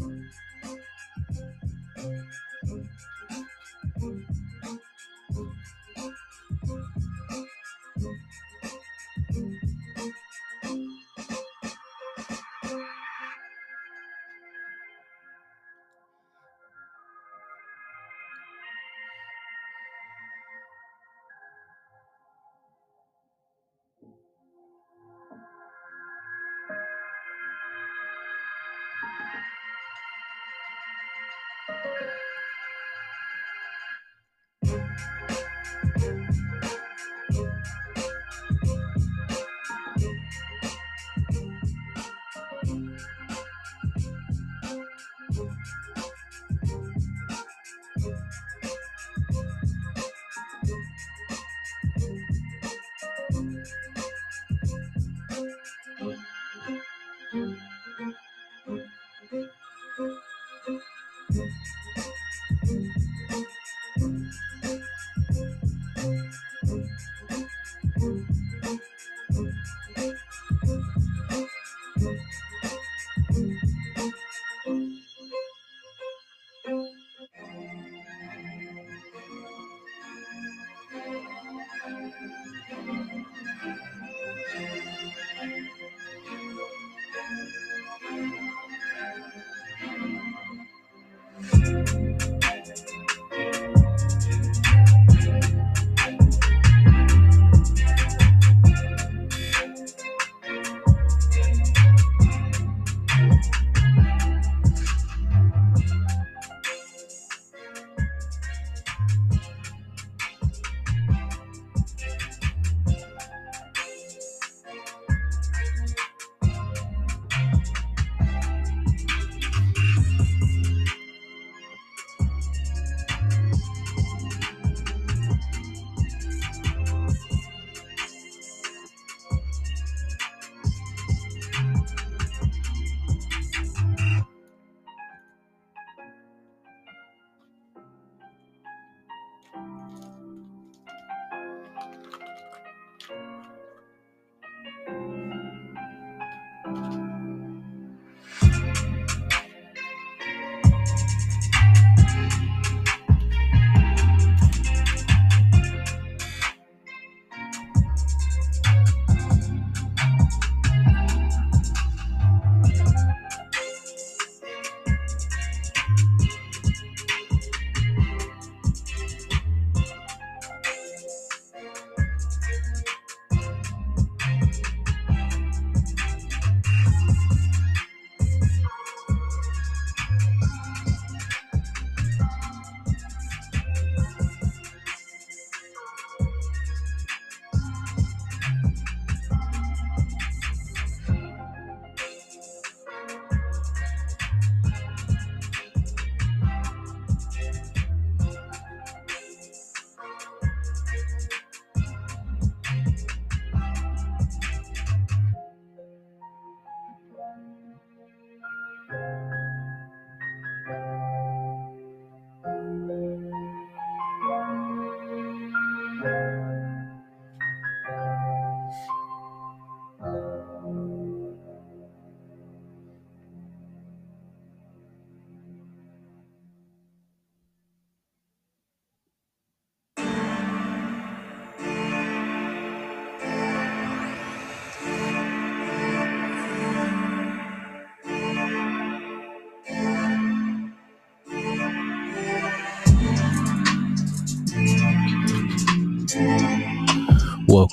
Thank you.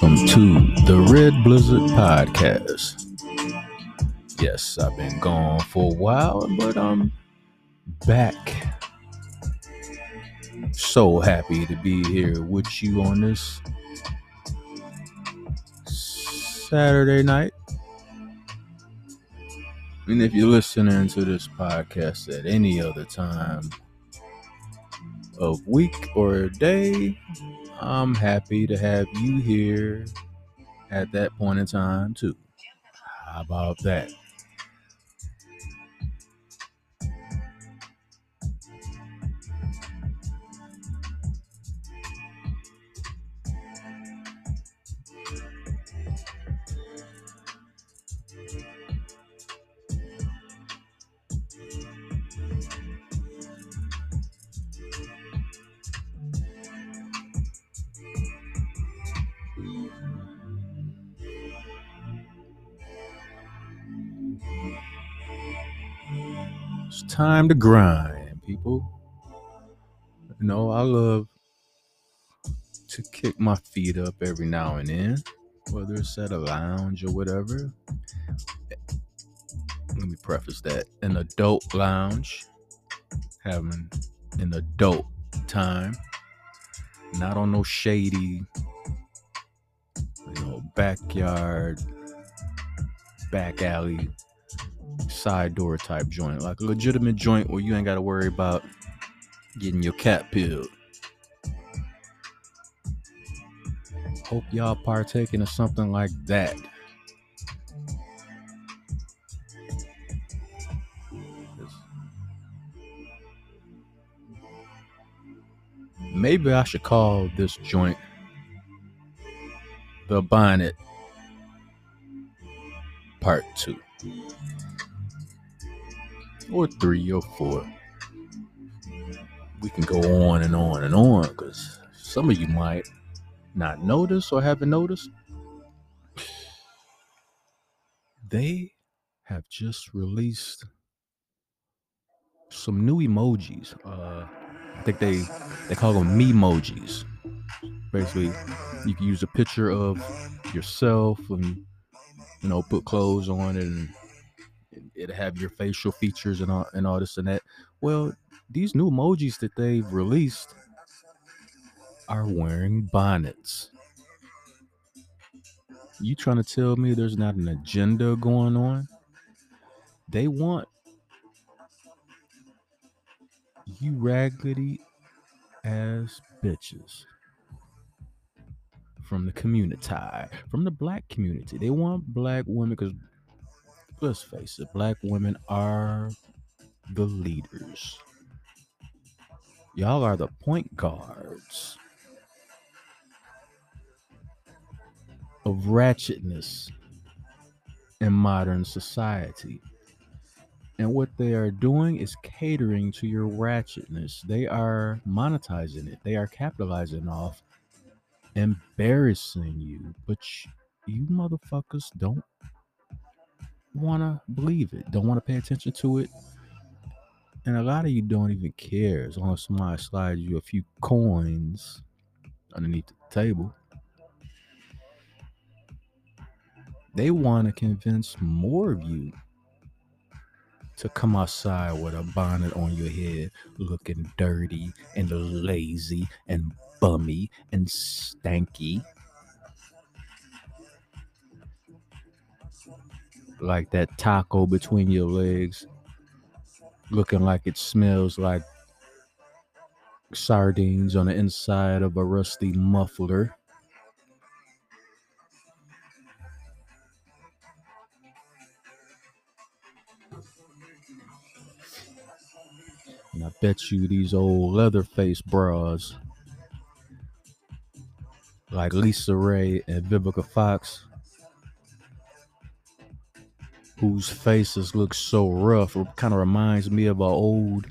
Welcome to the Red Blizzard Podcast. Yes, I've been gone for a while, but I'm back. So happy to be here with you on this Saturday night. And if you're listening to this podcast at any other time of week or day, I'm happy to have you here at that point in time, too. How about that? Time to grind, people. You know, I love to kick my feet up every now and then, whether it's at a lounge or whatever. Let me preface that an adult lounge, having an adult time, not on no shady, you know, backyard, back alley, side door type joint, like a legitimate joint where you ain't got to worry about getting your cat peeled. Hope y'all partaking of something like that. Maybe I should call this joint the bonnet part two or three or four we can go on and on and on because some of you might not notice or haven't noticed. They have just released some new emojis. Uh, I think they they call them emojis. Basically, you can use a picture of yourself and you know put clothes on it and it'll have your facial features and all and all this and that. Well, these new emojis that they've released are wearing bonnets. You trying to tell me there's not an agenda going on? They want you raggedy ass bitches from the community, from the black community. They want black women because let's face it, black women are the leaders. Y'all are the point guards of ratchetness in modern society. And what they are doing is catering to your ratchetness. They are monetizing it, they are capitalizing off embarrassing you. But you motherfuckers don't want to believe it, don't want to pay attention to it, and a lot of you don't even care as long as somebody slides you a few coins underneath the table. They want to convince more of you to come outside with a bonnet on your head, looking dirty and lazy and bummy and stanky. Like that taco between your legs looking like it smells like sardines on the inside of a rusty muffler. And I bet you these old Leatherface bras like Lisa Ray and Vivica Fox whose faces look so rough. It kind of reminds me of an old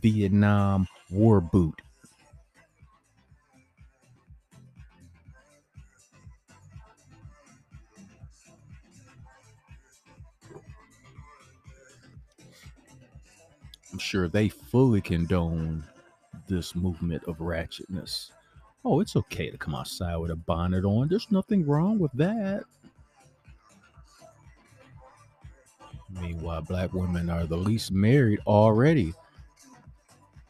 Vietnam war boot. I'm sure they fully condone this movement of ratchetness. Oh, it's okay to come outside with a bonnet on. There's nothing wrong with that. Meanwhile, black women are the least married already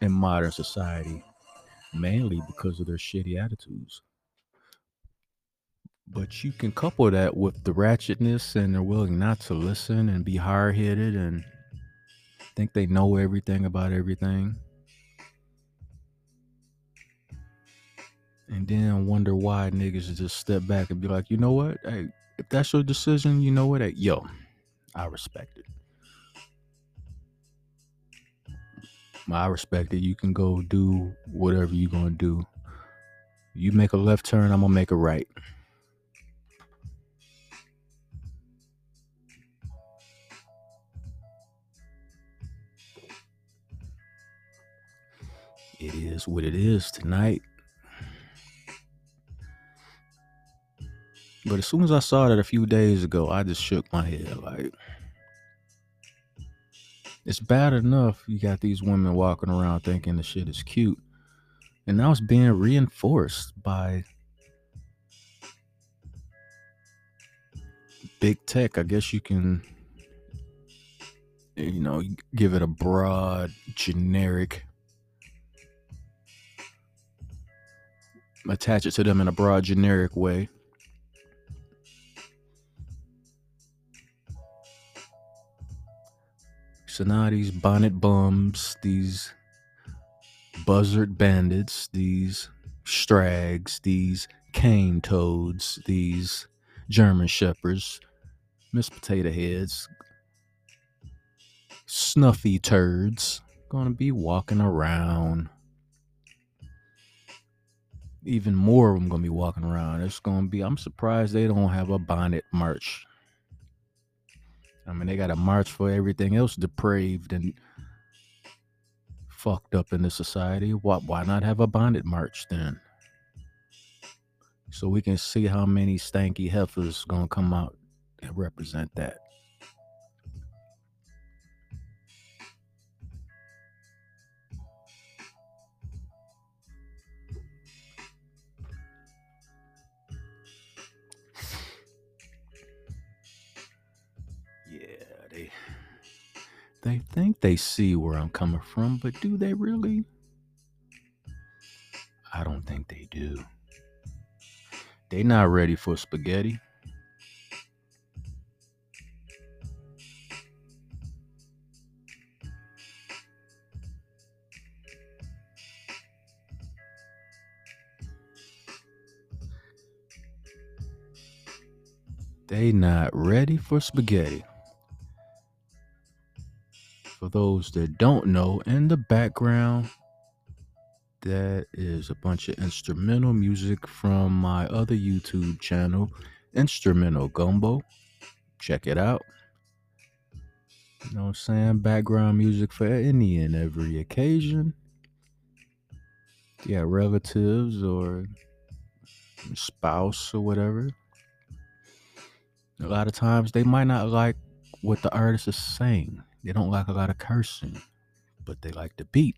in modern society, mainly because of their shitty attitudes. But you can couple that with the ratchetness and they're willing not to listen and be hard headed and think they know everything about everything. And then wonder why niggas just step back and be like, you know what? Hey, if that's your decision, you know what? Hey, yo, I respect it. I respect it. You can go do whatever you're gonna do. You make a left turn, I'm gonna make a right. It is what it is tonight. But as soon as I saw that a few days ago, I just shook my head like, it's bad enough you got these women walking around thinking the shit is cute. And now it's being reinforced by big tech. I guess you can, you know, give it a broad, generic, attach it to them in a broad, generic way. So now these bonnet bums, these buzzard bandits, these strags, these cane toads, these German shepherds, Miss Potato Heads, snuffy turds, gonna be walking around. Even more of them gonna be walking around. It's gonna be. I'm surprised they don't have a bonnet march I mean, they got a march for everything else depraved and fucked up in the society. Why, why not have a bonnet march then? So we can see how many stanky heifers gonna come out and represent that. They think they see where I'm coming from, but do they really? I don't think they do. They not ready for spaghetti. They not ready for spaghetti for those that don't know, in the background, that is a bunch of instrumental music from my other YouTube channel, Instrumental Gumbo. Check it out. You know what I'm saying? Background music for any and every occasion. Yeah, relatives or spouse or whatever. A lot of times they might not like what the artist is saying. They don't like a lot of cursing, but they like the beat.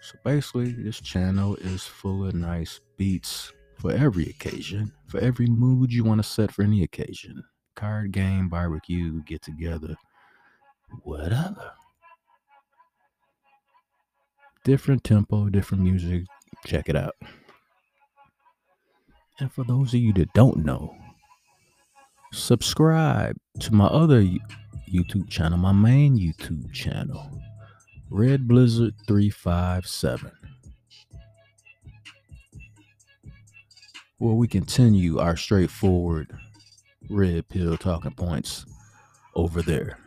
So basically, this channel is full of nice beats for every occasion, for every mood you want to set for any occasion. Card game, barbecue, get together, whatever. Different tempo, different music. Check it out. And for those of you that don't know, subscribe to my other YouTube channel, my main YouTube channel, Red Blizzard 357. Where we continue our straightforward red pill talking points over there.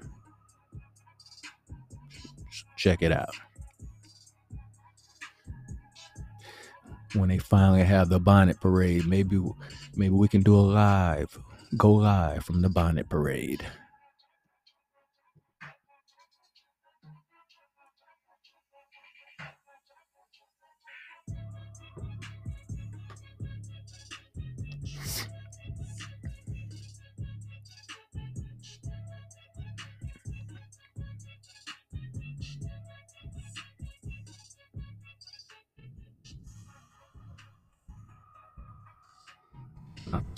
Check it out. When they finally have the bonnet parade, maybe maybe we can do a live, go live from the bonnet parade.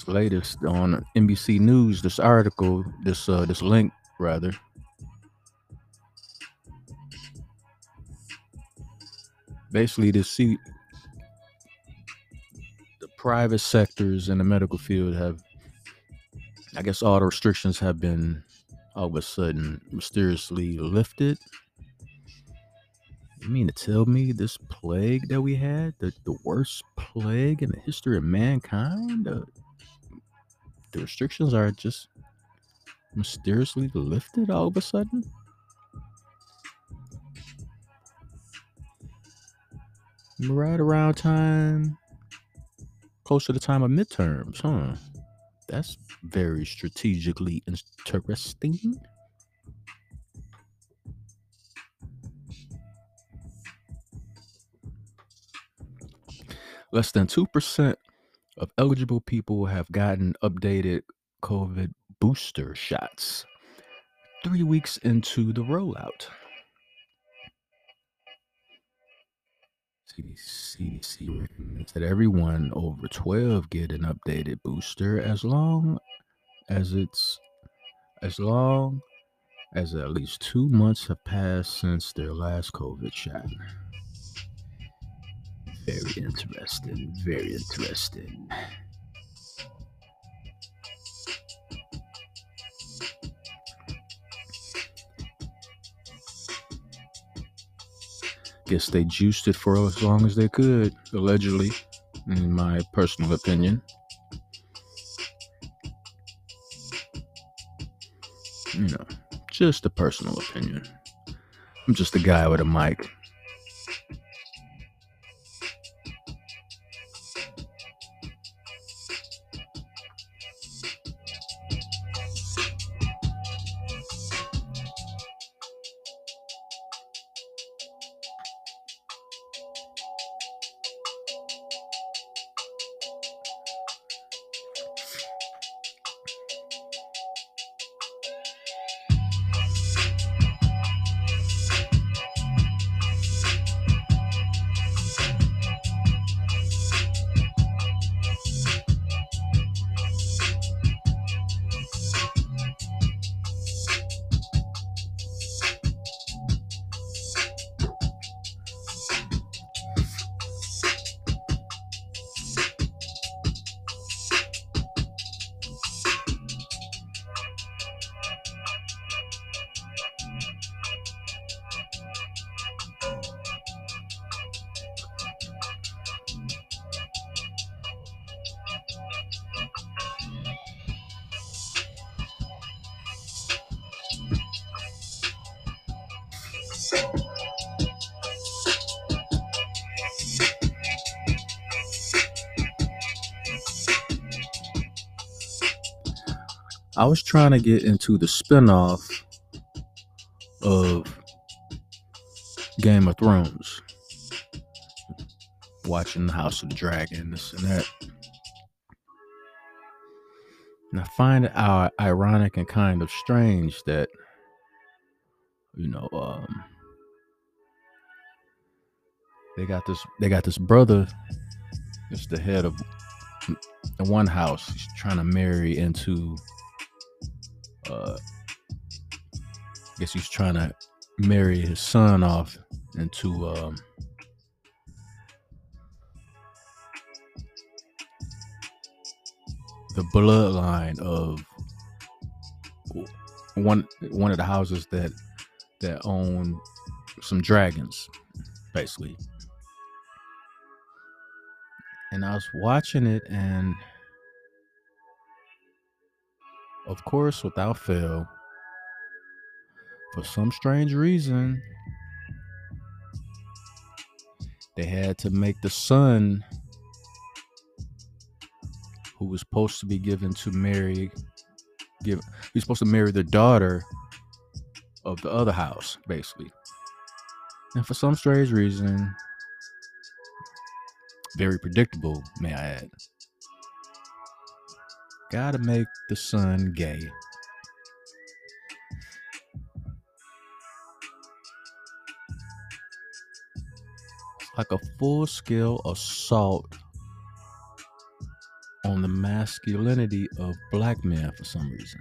Latest on NBC News, this article, this uh, this link rather. Basically, to see the private sectors in the medical field have, I guess, all the restrictions have been all of a sudden mysteriously lifted. You mean to tell me this plague that we had, the, the worst plague in the history of mankind, uh, the restrictions are just mysteriously lifted all of a sudden? Right around time, close to the time of midterms, huh? That's very strategically interesting. Less than 2% of eligible people have gotten updated COVID booster shots. three weeks into the rollout. CDC recommends that everyone over 12 get an updated booster as long as it's as long as at least two months have passed since their last COVID shot. Very interesting. Very interesting. Guess they juiced it for as long as they could, allegedly, in my personal opinion. You know, just a personal opinion. I'm just a guy with a mic. I was trying to get into the spinoff of Game of Thrones, watching the House of the Dragon, this and that. And I find it uh, ironic and kind of strange that, you know, um, they got this they got this brother that's the head of the one house he's trying to marry into uh, I guess he's trying to marry his son off into um, the bloodline of one one of the houses that that own some dragons, basically. And I was watching it and of course, without fail, for some strange reason, they had to make the son who was supposed to be given to marry give he's supposed to marry the daughter of the other house basically. And for some strange reason very predictable may i add Gotta make the son gay. like a full scale assault on the masculinity of black men for some reason.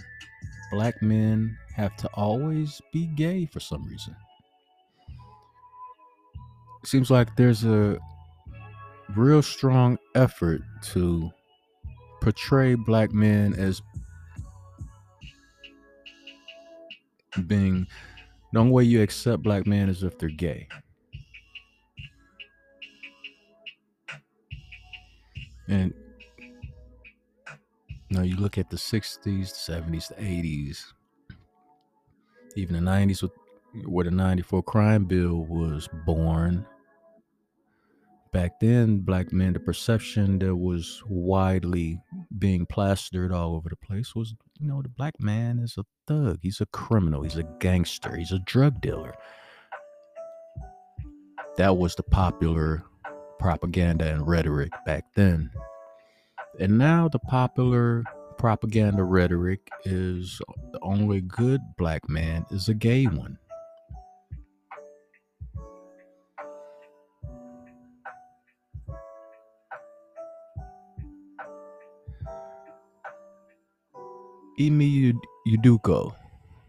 Black men have to always be gay for some reason. Seems like there's a real strong effort to portray black men as being the only way you accept black men is if they're gay. And now you look at the 60s, the 70s, the 80s, even the 90s, with, where the 94 crime bill was born back then, black men, the perception that was widely being plastered all over the place was, you know, the black man is a thug, he's a criminal, he's a gangster, he's a drug dealer. That was the popular propaganda and rhetoric back then. And now the popular propaganda rhetoric is the only good black man is a gay one. Ime Udoka.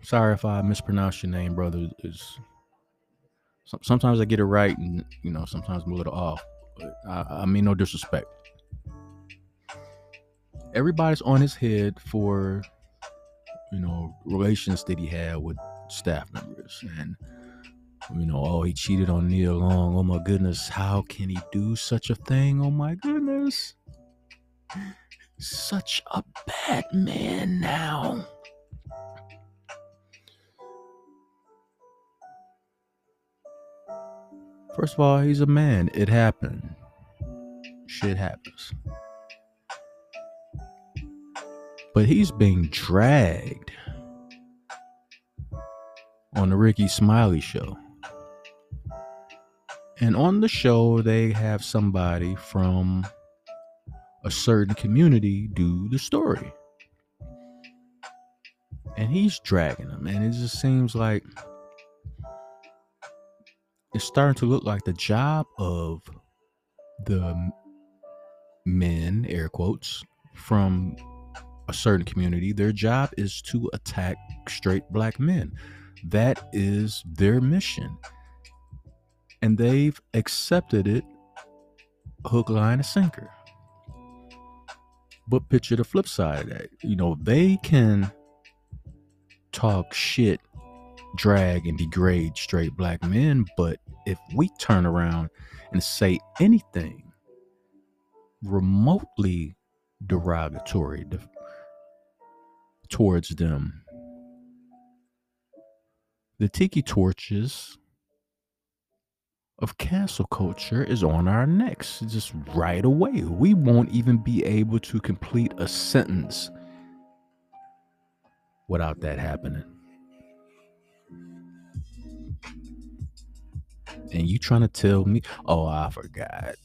Sorry if I mispronounce your name, brother. Is sometimes I get it right, and you know sometimes I'm a little off. I, I mean no disrespect. Everybody's on his head for you know relations that he had with staff members, and you know, oh, he cheated on Nia Long. Oh my goodness, how can he do such a thing? Oh my goodness such a bad man now. First of all, he's a man. It happened. Shit happens. But he's being dragged on the Rickey Smiley show. And on the show, they have somebody from a certain community do the story. And he's dragging them. And it just seems like it's starting to look like the job of the men, air quotes, from a certain community, their job is to attack straight black men. That is their mission. And they've accepted it hook, line, and sinker. But picture the flip side of that. You know, they can talk shit, drag, and degrade straight black men. But if we turn around and say anything remotely derogatory to, towards them, the tiki torches of cancel culture is on our necks just right away. We won't even be able to complete a sentence without that happening. And you trying to tell me, oh, I forgot.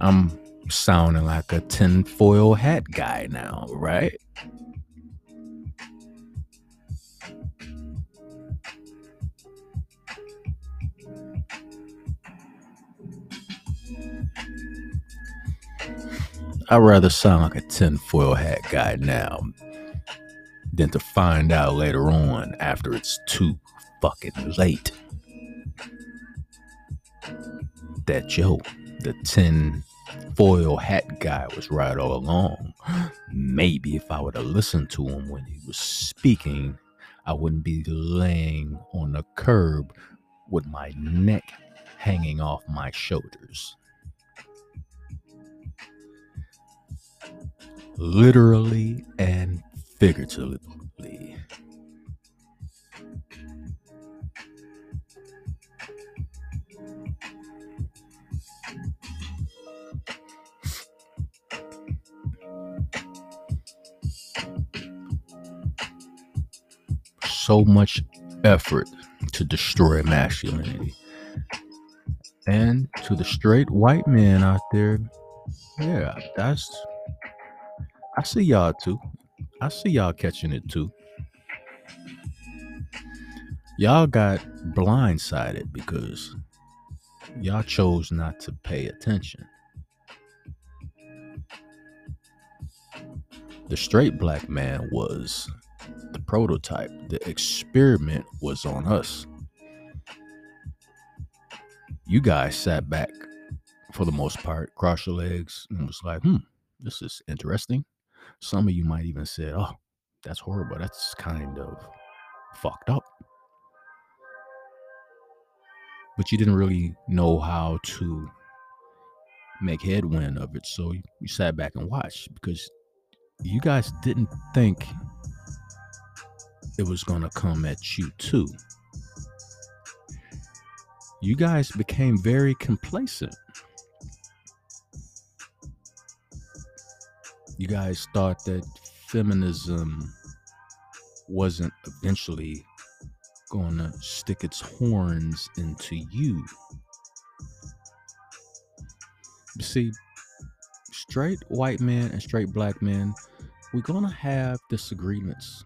I'm sounding like a tinfoil hat guy now, right? I'd rather sound like a tinfoil hat guy now than to find out later on after it's too fucking late that yo, the tin foil hat guy was right all along. Maybe if I would have listened to him when he was speaking, I wouldn't be laying on the curb with my neck hanging off my shoulders. Literally and figuratively. So much effort to destroy masculinity. And to the straight white men out there, yeah, that's I see y'all too. I see y'all catching it too. Y'all got blindsided because y'all chose not to pay attention. The straight black man was the prototype. The experiment was on us. You guys sat back for the most part, crossed your legs, and was like, hmm, this is interesting. Some of you might even say, oh, that's horrible. That's kind of fucked up. But you didn't really know how to make headwind of it. So you sat back and watched because you guys didn't think it was going to come at you too. You guys became very complacent. You guys thought that feminism wasn't eventually going to stick its horns into you. You see, straight white men and straight black men, we're going to have disagreements.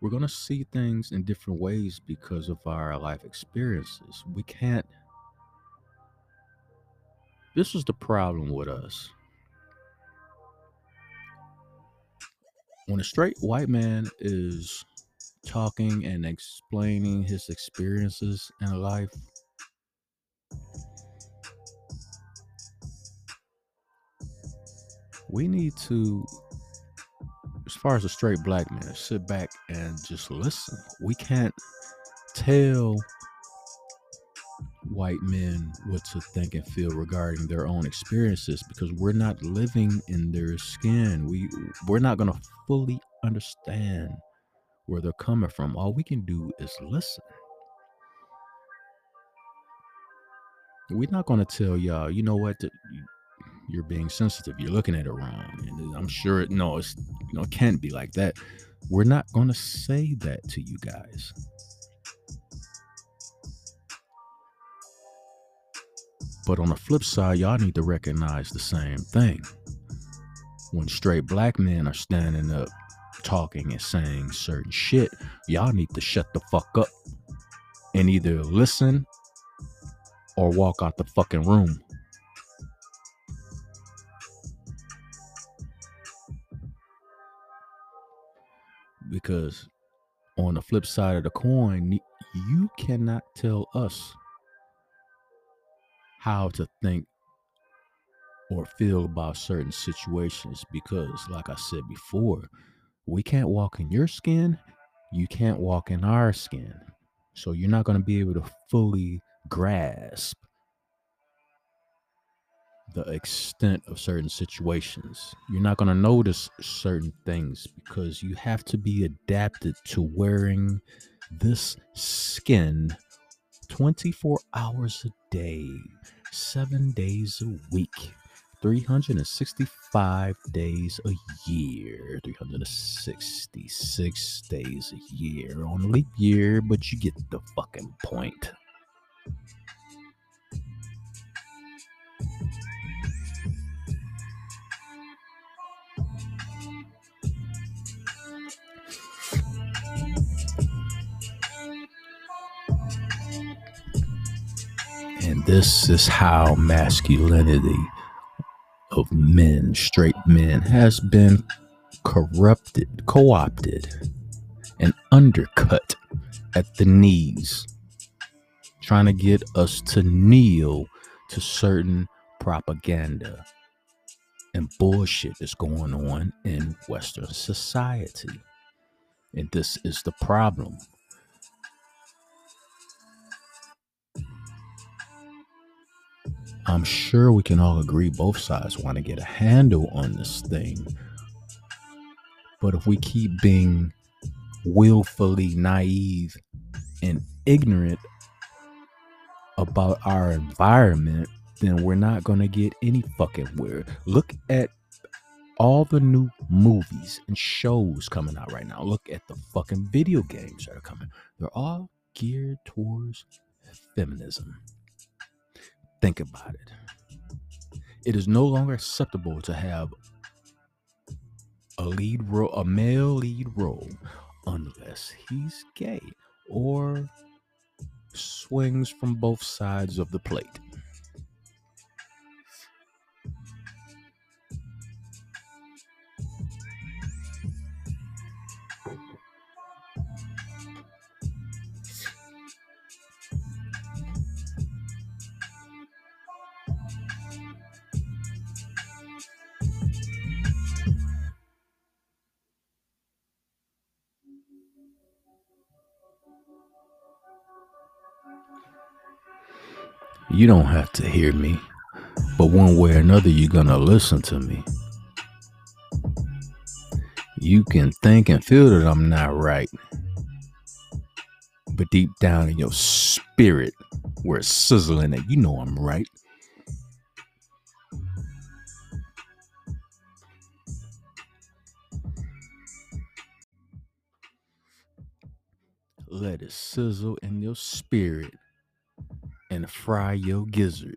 We're going to see things in different ways because of our life experiences. We can't. This is the problem with us. When a straight white man is talking and explaining his experiences in life, we need to, as far as a straight black man, sit back and just listen. We can't tell white men what to think and feel regarding their own experiences because we're not living in their skin. We we're not going to fully understand where they're coming from. All we can do is listen. We're not going to tell y'all, you know what, you're being sensitive. You're looking at it wrong. And I'm sure it, no, it's, you know, it can't be like that. We're not going to say that to you guys. But on the flip side, y'all need to recognize the same thing. When straight black men are standing up talking and saying certain shit, y'all need to shut the fuck up and either listen or walk out the fucking room. Because on the flip side of the coin, you cannot tell us how to think or feel about certain situations because, like I said before, we can't walk in your skin, you can't walk in our skin. So you're not going to be able to fully grasp the extent of certain situations. You're not going to notice certain things because you have to be adapted to wearing this skin 24 hours a day, seven days a week. 365 days a year, 366 days a year on leap year, but you get the fucking point. This is how masculinity of men, straight men, has been corrupted, co opted, and undercut at the knees, trying to get us to kneel to certain propaganda and bullshit that's going on in Western society. And this is the problem. I'm sure we can all agree both sides want to get a handle on this thing. But if we keep being willfully naive and ignorant about our environment, then we're not going to get any fucking where. Look at all the new movies and shows coming out right now. Look at the fucking video games that are coming. They're all geared towards feminism. Think about it. It is no longer acceptable to have a lead role, a male lead role, unless he's gay or swings from both sides of the plate. You don't have to hear me, but one way or another, you're going to listen to me. You can think and feel that I'm not right, but deep down in your spirit, where it's sizzling, that you know I'm right. Let it sizzle in your spirit and fry your gizzard.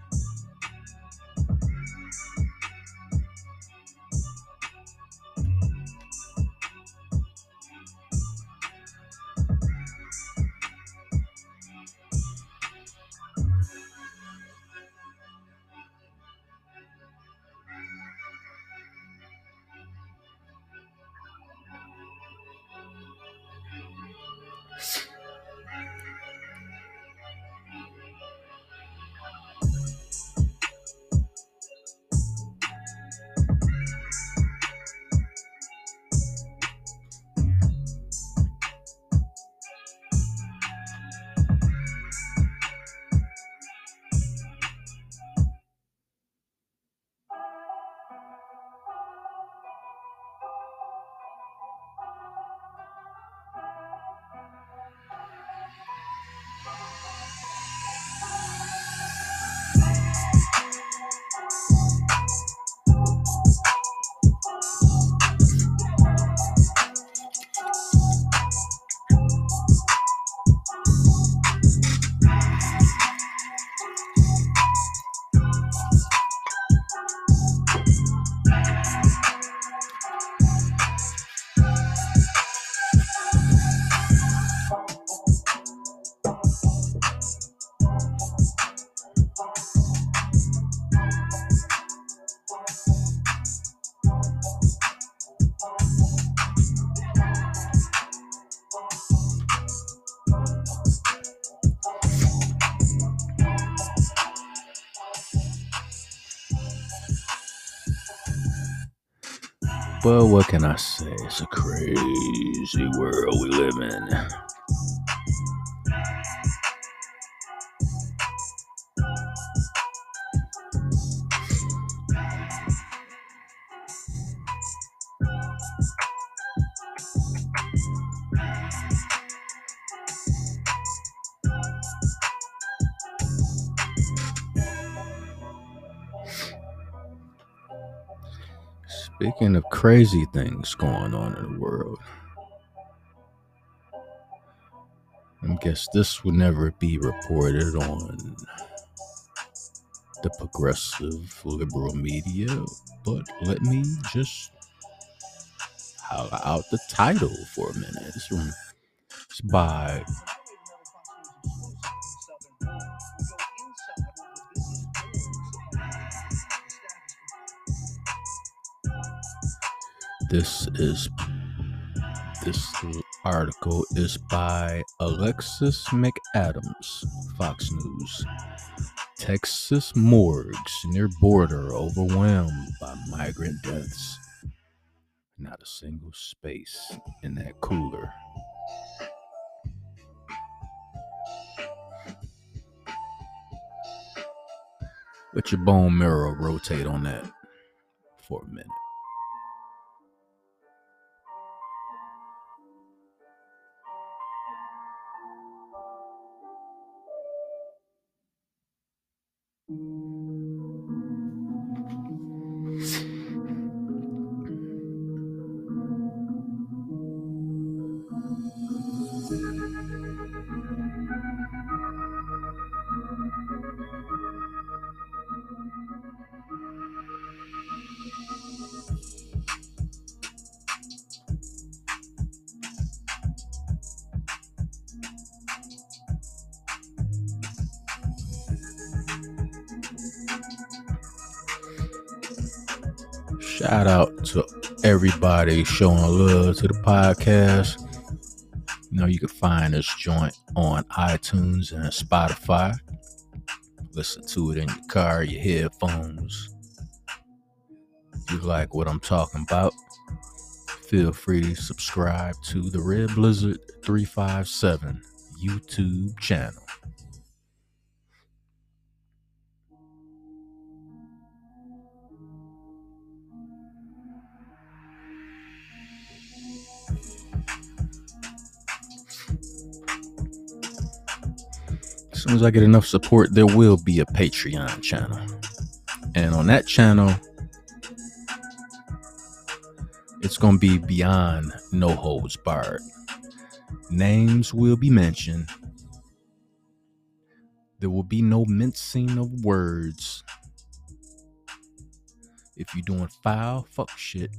But what can I say? It's a crazy world we live in. Crazy things going on in the world, I guess this would never be reported on the progressive liberal media, but let me just out the title for a minute. It's by This is this article is by Alexis McAdams, Fox News. Texas morgues near border overwhelmed by migrant deaths. Not a single space in that cooler. Let your bone marrow rotate on that for a minute. Everybody showing love to the podcast. You know, you can find this joint on iTunes and Spotify. Listen to it in your car, your headphones. If you like what I'm talking about, feel free to subscribe to the Red Blizzard 357 YouTube channel. Soon as I get enough support, there will be a Patreon channel. And on that channel, it's going to be beyond no holds barred. Names will be mentioned. There will be no mincing of words. If you're doing foul fuck shit,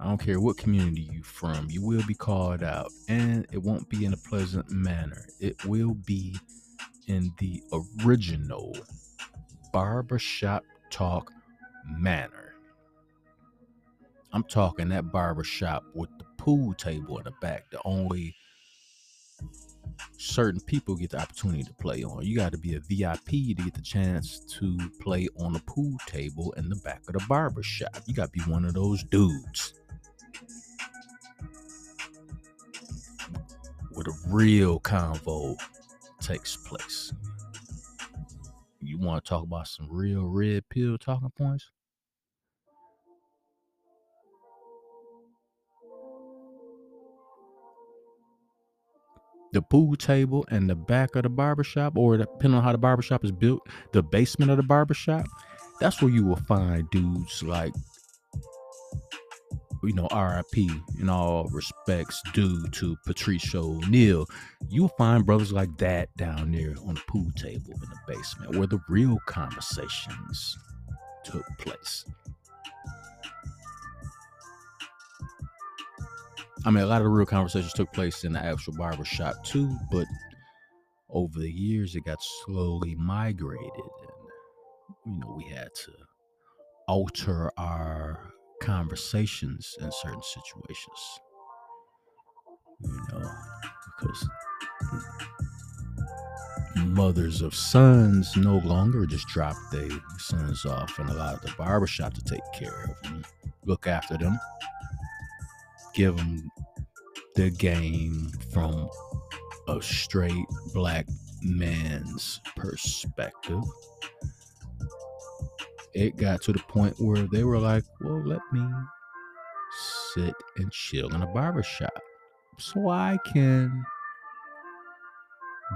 I don't care what community you from, you will be called out. And it won't be in a pleasant manner. It will be in the original barbershop talk manner. I'm talking that barbershop with the pool table in the back, the only certain people get the opportunity to play on. You got to be a VIP to get the chance to play on the pool table in the back of the barbershop. You got to be one of those dudes. With a real convo takes place. You want to talk about some real red pill talking points? The pool table and the back of the barbershop, or depending on how the barbershop is built, the basement of the barbershop, that's where you will find dudes like you know, RIP in all respects due to Patrice O'Neal, you'll find brothers like that down there on the pool table in the basement where the real conversations took place. I mean, a lot of the real conversations took place in the actual barber shop too, but over the years it got slowly migrated and you know we had to alter our conversations in certain situations. You know, because mothers of sons no longer just drop their sons off and allow the barbershop to take care of them. look after them, give them the game from a straight black man's perspective. It got to the point where they were like, well, let me sit and chill in a barbershop so I can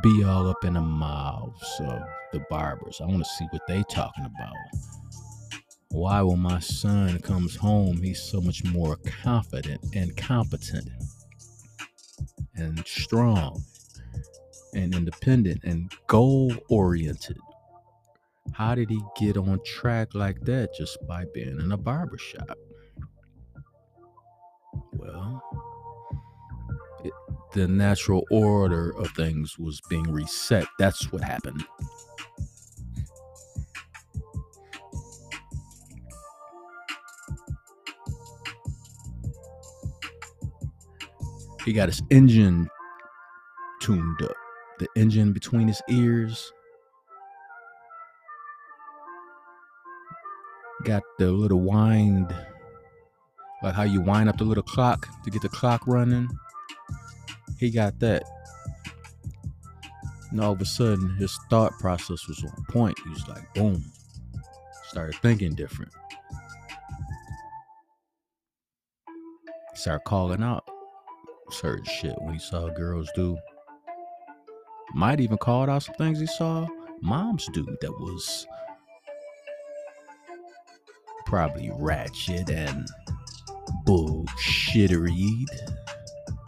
be all up in the mouths of the barbers. I want to see what they talking about. Why when my son comes home, he's so much more confident and competent and strong and independent and goal oriented. How did he get on track like that just by being in a barbershop? Well, it, the natural order of things was being reset. That's what happened. He got his engine tuned up. The engine between his ears got the little wind, like how you wind up the little clock to get the clock running. He got that. And all of a sudden, his thought process was on point. He was like, boom, started thinking different. Started calling out certain shit when he saw girls do. Might even called out some things he saw moms do that was probably ratchet and bullshittery.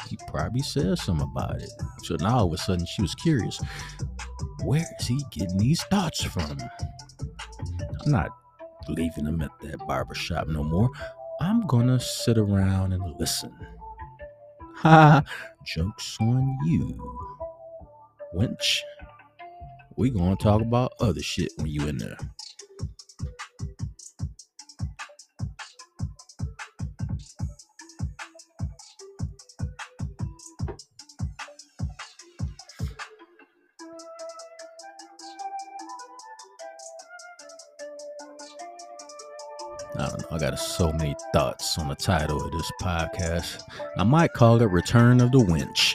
He probably said something about it. So now all of a sudden she was curious. Where is he getting these thoughts from? I'm not leaving him at that barbershop no more. I'm gonna sit around and listen. Ha! Joke's on you, wench. We gonna talk about other shit when you in there. I got so many thoughts on the title of this podcast. I might call it Return of the Winch.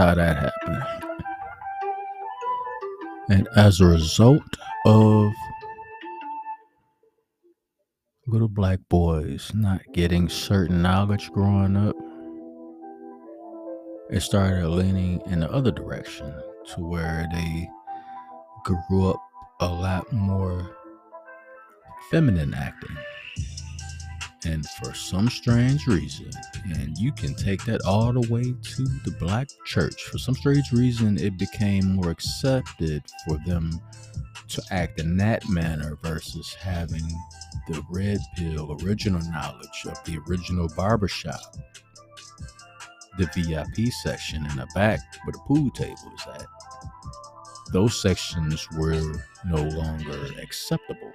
How that happened. And as a result of little black boys not getting certain knowledge growing up, it started leaning in the other direction to where they grew up a lot more feminine acting. And for some strange reason, and you can take that all the way to the black church, for some strange reason, it became more accepted for them to act in that manner versus having the red pill original knowledge of the original barbershop, the VIP section in the back where the pool table is at. Those sections were no longer acceptable.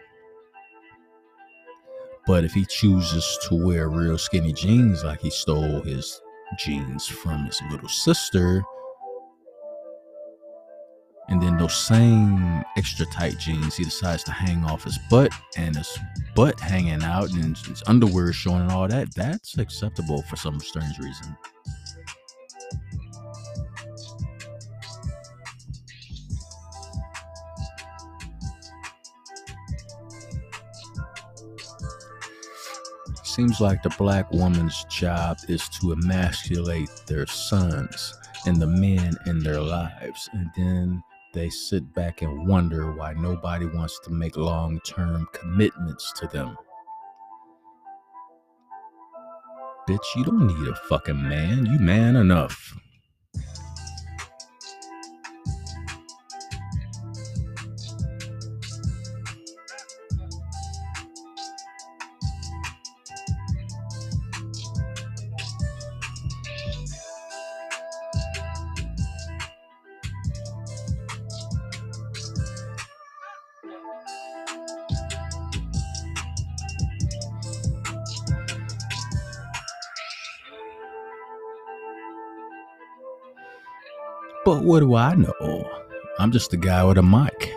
But if he chooses to wear real skinny jeans like he stole his jeans from his little sister, and then those same extra tight jeans he decides to hang off his butt and his butt hanging out and his underwear showing and all that, that's acceptable for some strange reason. Seems like the black woman's job is to emasculate their sons and the men in their lives. And then they sit back and wonder why nobody wants to make long term commitments to them. Bitch, you don't need a fucking man. You man enough. But what do I know? I'm just a guy with a mic.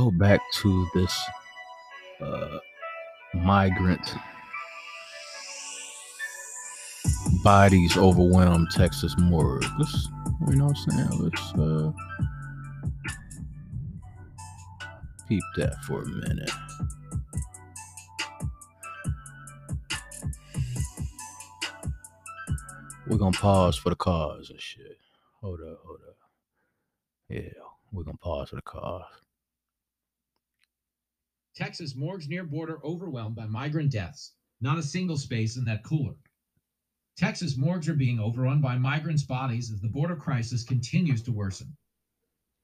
Go back to this uh, migrant bodies overwhelmed Texas morgue. Let's, you know what I'm saying? Let's uh, peep that for a minute. We're gonna pause for the cars and shit. Hold up, hold up. Yeah, we're gonna pause for the cars. Texas morgues near border overwhelmed by migrant deaths. Not a single space in that cooler. Texas morgues are being overrun by migrants' bodies as the border crisis continues to worsen.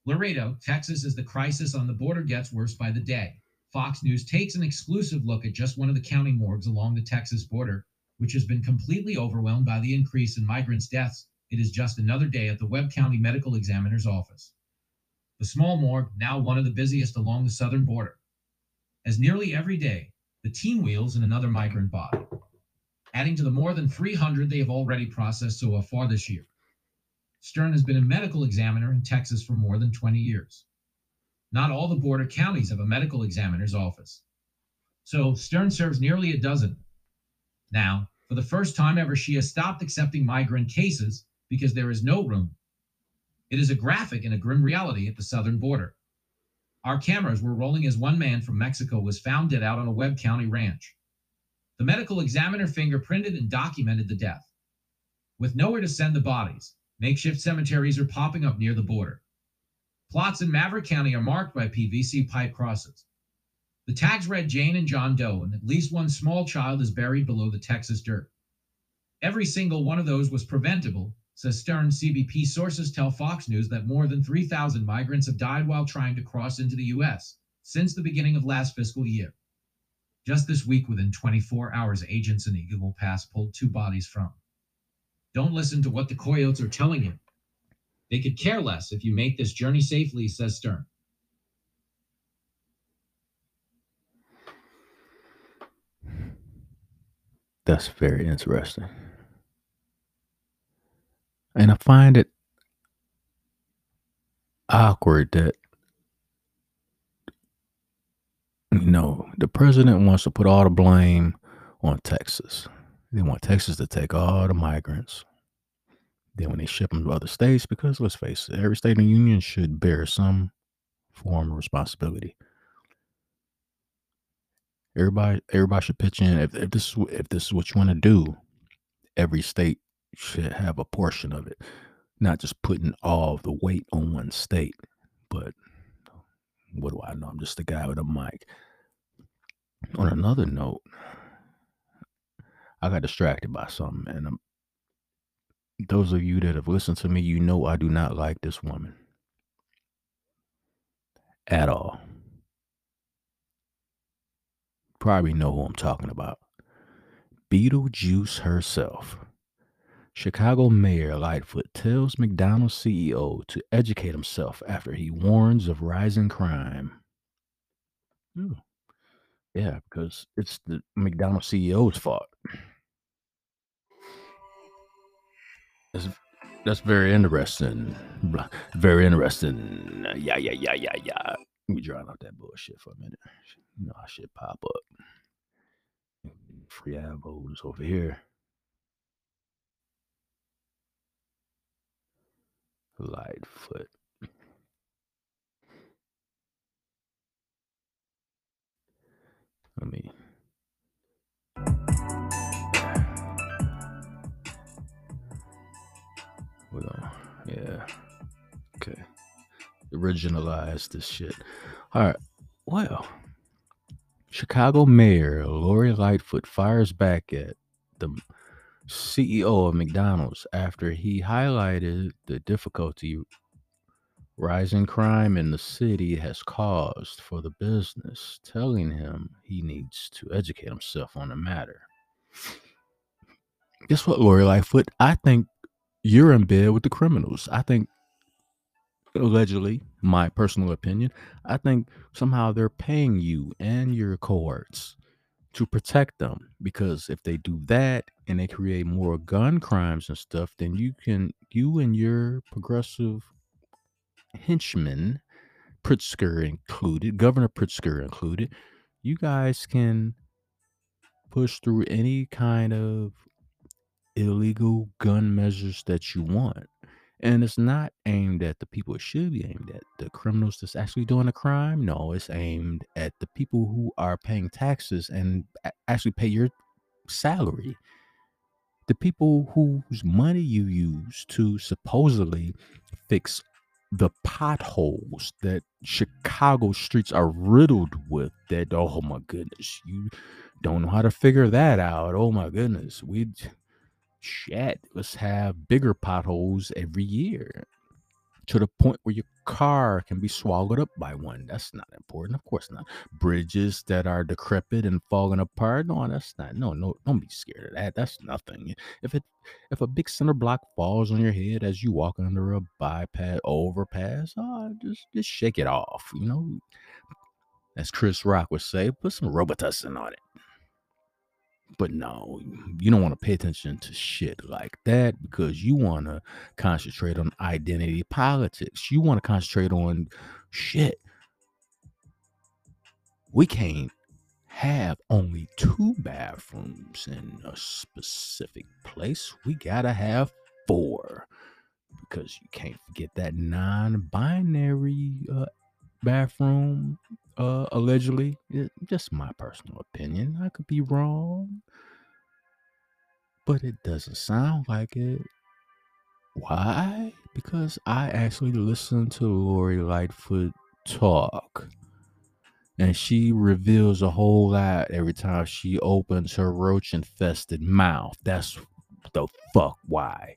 Laredo, Texas, as the crisis on the border gets worse by the day. Fox News takes an exclusive look at just one of the county morgues along the Texas border, which has been completely overwhelmed by the increase in migrants' deaths. It is just another day at the Webb County Medical Examiner's office. The small morgue, now one of the busiest along the southern border. As nearly every day, the team wheels in another migrant body, adding to the more than 300 they have already processed so far this year. Stern has been a medical examiner in Texas for more than 20 years. Not all the border counties have a medical examiner's office. So Stern serves nearly a dozen. Now, for the first time ever, she has stopped accepting migrant cases because there is no room. It is a graphic and a grim reality at the southern border. Our cameras were rolling as one man from Mexico was found dead out on a Webb County ranch. The medical examiner fingerprinted and documented the death. With nowhere to send the bodies, makeshift cemeteries are popping up near the border. Plots in Maverick County are marked by PVC pipe crosses. The tags read Jane and John Doe, and at least one small child is buried below the Texas dirt. Every single one of those was preventable, says Stern CBP sources tell Fox News that more than 3,000 migrants have died while trying to cross into the U.S. since the beginning of last fiscal year. Just this week, within 24 hours, agents in the Eagle Pass pulled two bodies from. Don't listen to what the coyotes are telling you. They could care less if you make this journey safely, says Stern. That's very interesting. And I find it awkward that, you know, the president wants to put all the blame on Texas. They want Texas to take all the migrants. Then when they ship them to other states, because let's face it, every state in the union should bear some form of responsibility. Everybody, everybody should pitch in. If, if this is if this is what you want to do, every state should have a portion of it, not just putting all the weight on one state. But what do I know? I'm just a guy with a mic. On another note, I got distracted by something, and I'm those of you that have listened to me, you know I do not like this woman at all. Probably know who I'm talking about. Beetlejuice herself. Chicago Mayor Lightfoot tells McDonald's CEO to educate himself after he warns of rising crime. Ooh. Yeah, because it's the McDonald's CEO's fault. That's, that's very interesting. Very interesting. Yeah, yeah, yeah, yeah, yeah. Let me drown out that bullshit for a minute. You know, I should pop up. Free avos over here. Lightfoot. Let me. We're gonna, yeah. Okay. Originalize this shit. All right. Well, Chicago Mayor Lori Lightfoot fires back at the CEO of McDonald's after he highlighted the difficulty rising crime in the city has caused for the business, telling him he needs to educate himself on the matter. Guess what, Lori Lightfoot? I think you're in bed with the criminals. I think, allegedly, my personal opinion, I think somehow they're paying you and your cohorts to protect them because if they do that and they create more gun crimes and stuff, then you can, you and your progressive henchmen, Pritzker included, Governor Pritzker included, you guys can push through any kind of illegal gun measures that you want. And it's not aimed at the people it should be aimed at, the criminals that's actually doing a crime. No, it's aimed at the people who are paying taxes and actually pay your salary. The people whose money you use to supposedly fix the potholes that Chicago streets are riddled with that oh my goodness you don't know how to figure that out oh my goodness we shit let's have bigger potholes every year to the point where your car can be swallowed up by one. That's not important. Of course not. Bridges that are decrepit and falling apart. No, that's not. No, no, don't be scared of that. That's nothing. If it if a big center block falls on your head as you walk under a bypass overpass, oh, just just shake it off. You know, as Chris Rock would say, put some Robitussin on it. But no, you don't want to pay attention to shit like that because you want to concentrate on identity politics. You want to concentrate on shit. We can't have only two bathrooms in a specific place. We got to have four because you can't forget that non binary uh, bathroom uh, allegedly. It, just my personal opinion. I could be wrong, but it doesn't sound like it. Why? Because I actually listened to Lori Lightfoot talk. And she reveals a whole lot every time she opens her roach infested mouth. That's the fuck why.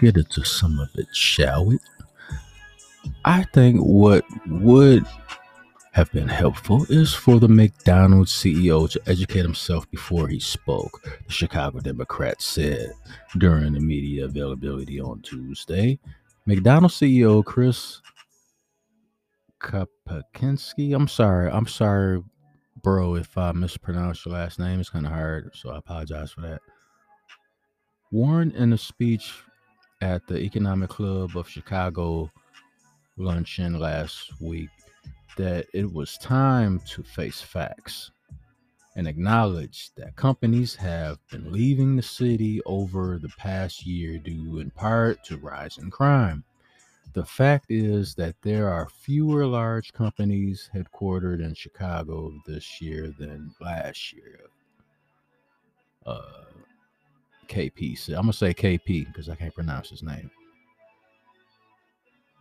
Get into some of it, shall we? I think what would have been helpful is for the McDonald's CEO to educate himself before he spoke, the Chicago Democrat said during the media availability on Tuesday. McDonald's CEO Chris Kempczinski, I'm sorry, I'm sorry, bro, if I mispronounced your last name. It's kind of hard, so I apologize for that. Warned in a speech at the Economic Club of Chicago luncheon last week that it was time to face facts and acknowledge that companies have been leaving the city over the past year due in part to rising crime. The fact is that there are fewer large companies headquartered in Chicago this year than last year. Uh, KP I'm going to say KP because I can't pronounce his name.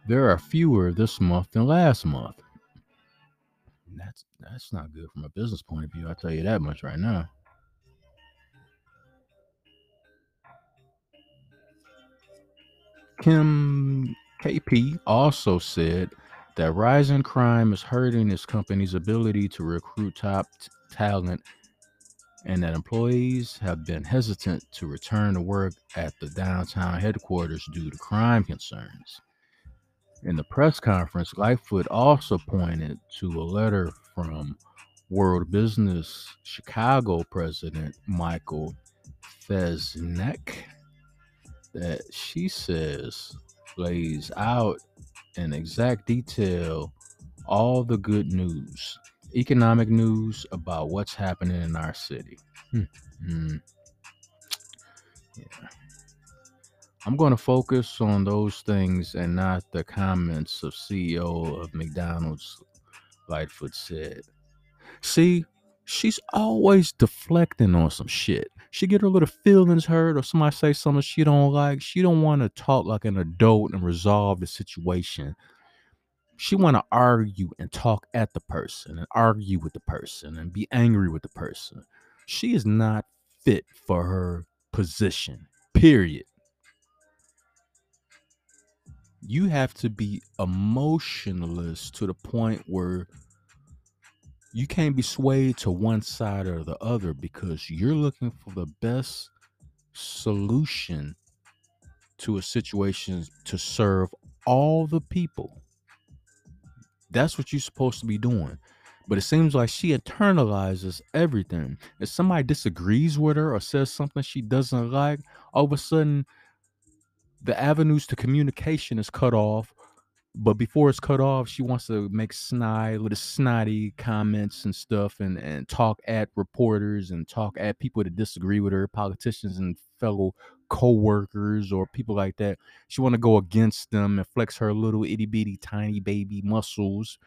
There are fewer this month than last month. That's that's not good from a business point of view. I'll tell you that much right now. Kim KP also said that rising crime is hurting his company's ability to recruit top t- talent and that employees have been hesitant to return to work at the downtown headquarters due to crime concerns. In the press conference, Lightfoot also pointed to a letter from World Business Chicago president Michael Fassnacht that she says lays out in exact detail all the good news, economic news about what's happening in our city. Hmm. Hmm. Yeah. I'm going to focus on those things and not the comments of CEO of McDonald's, Lightfoot said. See, she's always deflecting on some shit. She get her little feelings hurt or somebody say something she don't like. She don't want to talk like an adult and resolve the situation. She want to argue and talk at the person and argue with the person and be angry with the person. She is not fit for her position. Period. You have to be emotionless to the point where you can't be swayed to one side or the other because you're looking for the best solution to a situation to serve all the people. That's what you're supposed to be doing. But it seems like she internalizes everything. If somebody disagrees with her or says something she doesn't like, all of a sudden the avenues to communication is cut off but before it's cut off, she wants to make snide, little snotty comments and stuff, and and talk at reporters and talk at people that disagree with her, politicians and fellow co-workers or people like that. She want to go against them and flex her little itty bitty tiny baby muscles,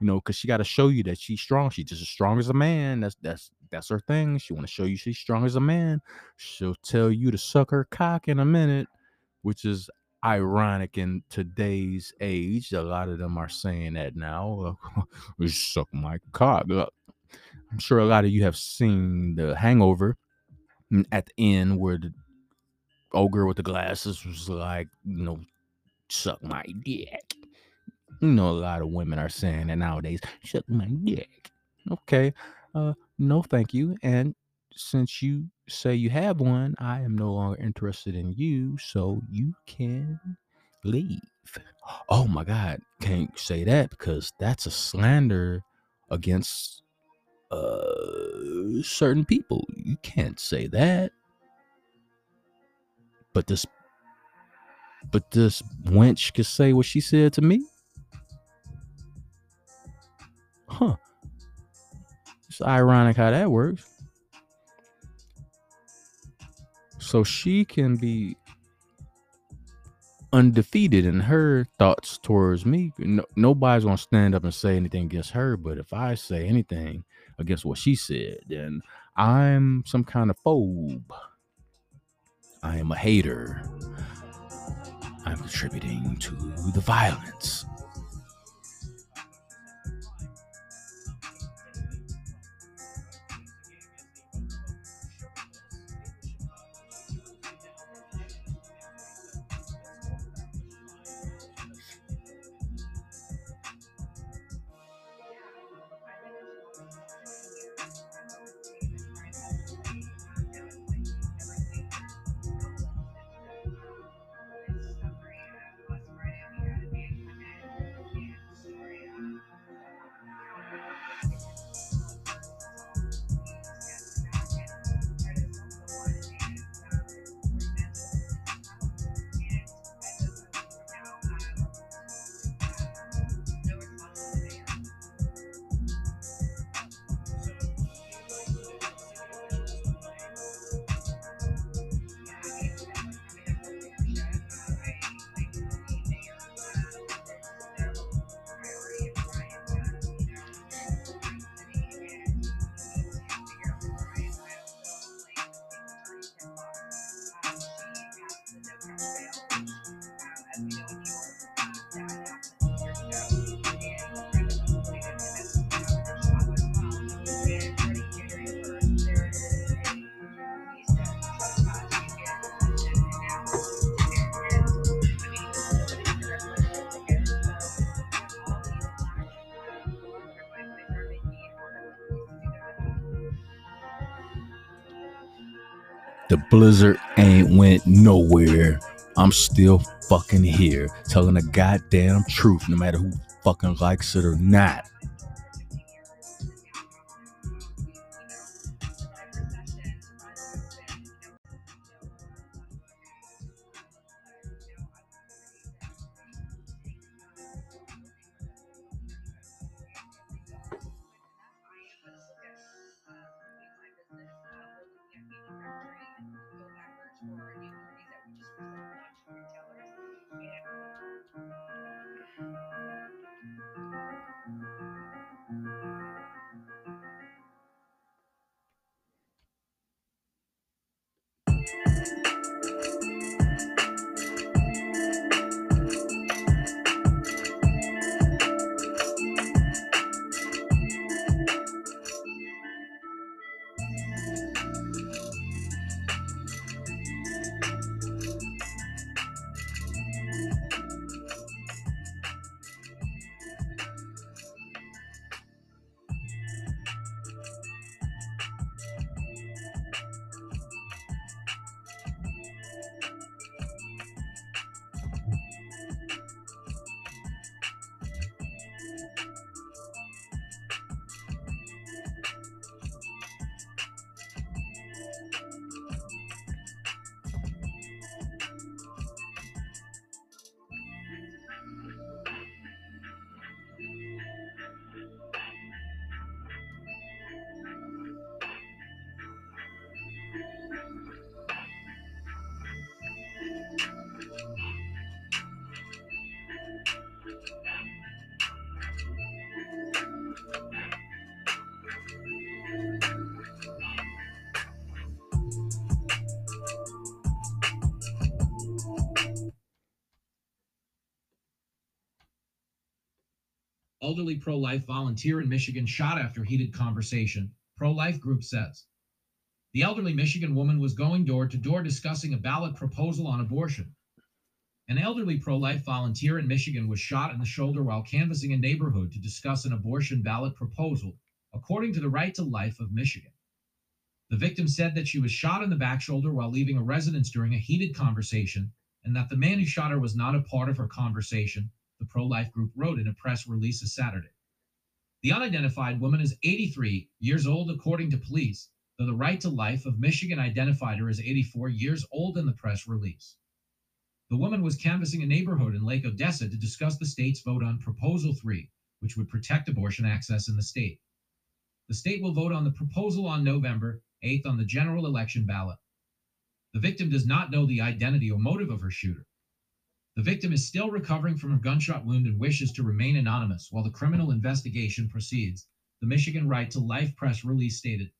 you know, because she got to show you that she's strong. She's just as strong as a man. That's that's that's her thing. She want to show you she's strong as a man. She'll tell you to suck her cock in a minute, which is ironic in today's age. A lot of them are saying that now. Suck my cock. I'm sure a lot of you have seen the Hangover mm, at the end where the girl with the glasses was like, you know, suck my dick. You know, a lot of women are saying that nowadays. Suck my dick. Okay. Uh, no, thank you. And since you say you have one, I am no longer interested in you, so you can leave. Oh my God, can't say that because that's a slander against uh certain people. You can't say that. But this but this wench could say what she said to me? Huh. It's ironic how that works. So she can be undefeated in her thoughts towards me. No, nobody's gonna stand up and say anything against her. But if I say anything against what she said, then I'm some kind of phobe. I am a hater. I'm contributing to the violence. The blizzard ain't went nowhere. I'm still fucking here, telling the goddamn truth, no matter who fucking likes it or not. Pro life volunteer in Michigan shot after heated conversation, pro life group says. The elderly Michigan woman was going door to door discussing a ballot proposal on abortion. An elderly pro life volunteer in Michigan was shot in the shoulder while canvassing a neighborhood to discuss an abortion ballot proposal, according to the Right to Life of Michigan. The victim said that she was shot in the back shoulder while leaving a residence during a heated conversation, and that the man who shot her was not a part of her conversation the pro life group wrote in a press release Saturday. The unidentified woman is 83 years old, according to police, though the Right to Life of Michigan identified her as 84 years old in the press release. The woman was canvassing a neighborhood in Lake Odessa to discuss the state's vote on Proposal 3, which would protect abortion access in the state. The state will vote on the proposal on November 8th on the general election ballot. The victim does not know the identity or motive of her shooter. The victim is still recovering from a gunshot wound and wishes to remain anonymous while the criminal investigation proceeds, the Michigan Right to Life press release stated.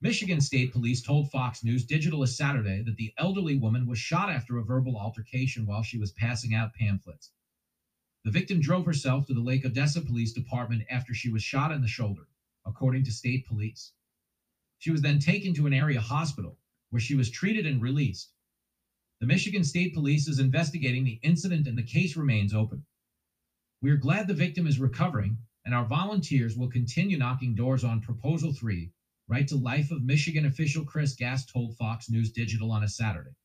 Michigan State Police told Fox News Digital this Saturday that the elderly woman was shot after a verbal altercation while she was passing out pamphlets. The victim drove herself to the Lake Odessa Police Department after she was shot in the shoulder, according to state police. She was then taken to an area hospital where she was treated and released. The Michigan State Police is investigating the incident and the case remains open. We are glad the victim is recovering, and our volunteers will continue knocking doors on Proposal 3, Right to Life of Michigan official Chris Gast told Fox News Digital on a Saturday.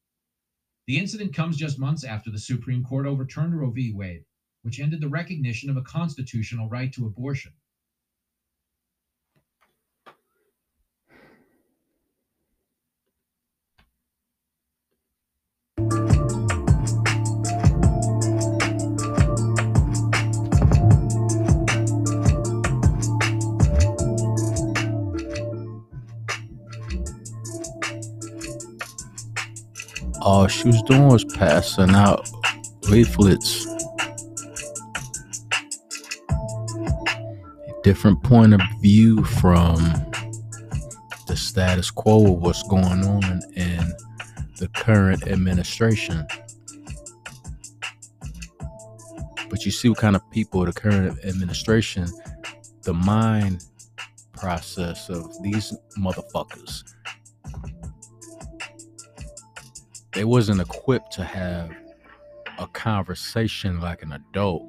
The incident comes just months after the Supreme Court overturned Roe v. Wade, which ended the recognition of a constitutional right to abortion. All she was doing was passing out leaflets. A different point of view from the status quo of what's going on in the current administration. But you see what kind of people the current administration, the mind process of these motherfuckers they wasn't equipped to have a conversation like an adult.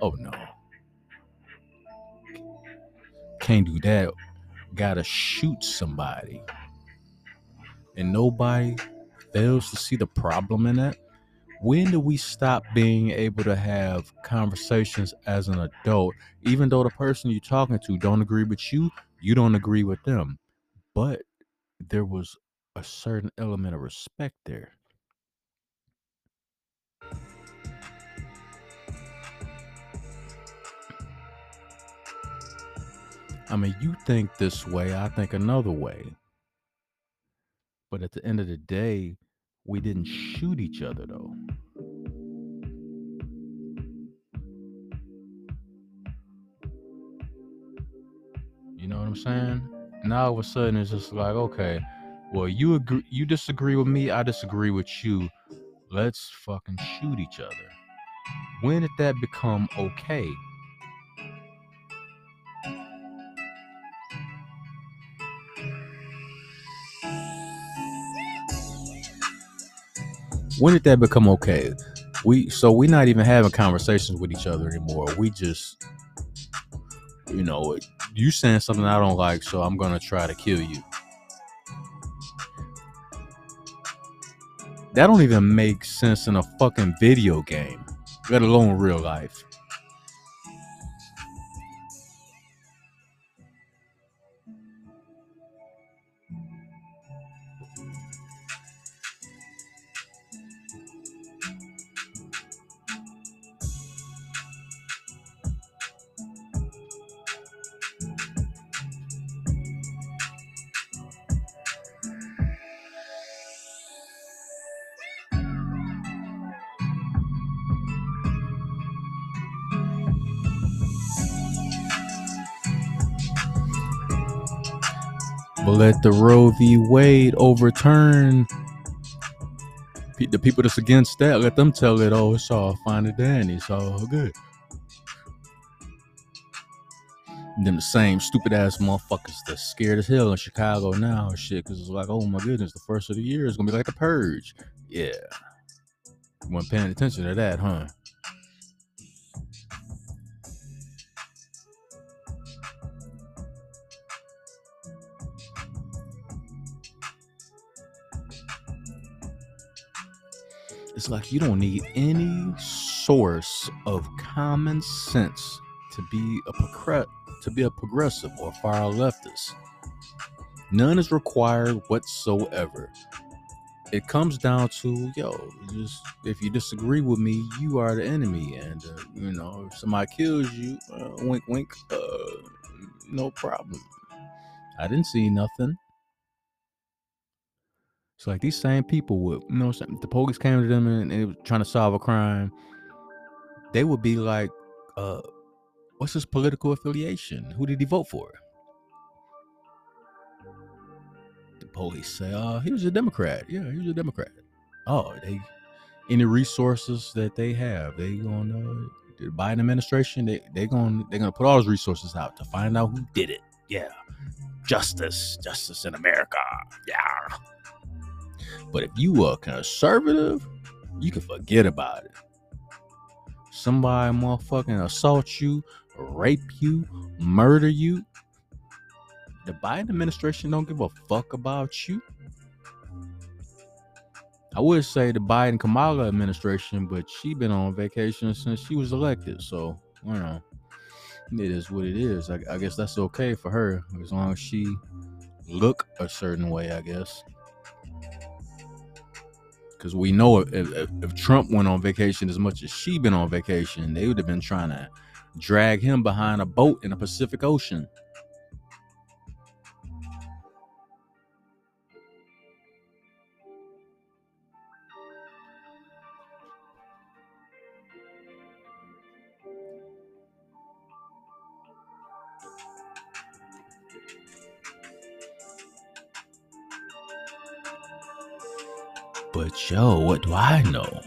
Oh no. Can't do that. Gotta shoot somebody. and nobody fails to see the problem in that, when do we stop being able to have conversations as an adult, even though the person you're talking to don't agree with you, you don't agree with them, but there was a certain element of respect there. I mean, you think this way, I think another way. But at the end of the day, we didn't shoot each other though. You know what I'm saying? Now all of a sudden it's just like, okay, well you agree you disagree with me, I disagree with you. Let's fucking shoot each other. When did that become okay? When did that become okay? We so we're not even having conversations with each other anymore. We just, you know, you saying something I don't like, so I'm gonna try to kill you. That don't even make sense in a fucking video game, let alone real life. Let the Roe v. Wade overturn. The people that's against that, let them tell it, oh, it's all fine and dandy. It's all good. And them the same stupid ass motherfuckers that's scared as hell in Chicago now and shit. Cause it's like, oh my goodness, the first of the year is gonna be like a purge. Yeah. You weren't paying attention to that, huh? It's like you don't need any source of common sense to be a progr- to be a progressive or far leftist. None is required whatsoever. It comes down to yo, just if you disagree with me, you are the enemy, and uh, you know if somebody kills you, uh, wink, wink, uh, no problem. I didn't see nothing. So like these same people would, you know, the police came to them and they were trying to solve a crime. They would be like, uh, what's his political affiliation? Who did he vote for? The police say, oh, he was a Democrat. Yeah, he was a Democrat. Oh, they any resources that they have, they gonna the Biden administration, they they gonna they're gonna put all those resources out to find out who did it. Yeah. Justice, justice in America. Yeah. But if you are conservative, you can forget about it. Somebody motherfucking assault you, rape you, murder you. The Biden administration don't give a fuck about you. I would say the Biden Kamala administration, but she been on vacation since she was elected. So, you know, it is what it is. I, I guess that's okay for her as long as she look a certain way, I guess because we know if, if, if, Trump went on vacation as much as she been on vacation, they would have been trying to drag him behind a boat in the Pacific Ocean. But yo, what do I know?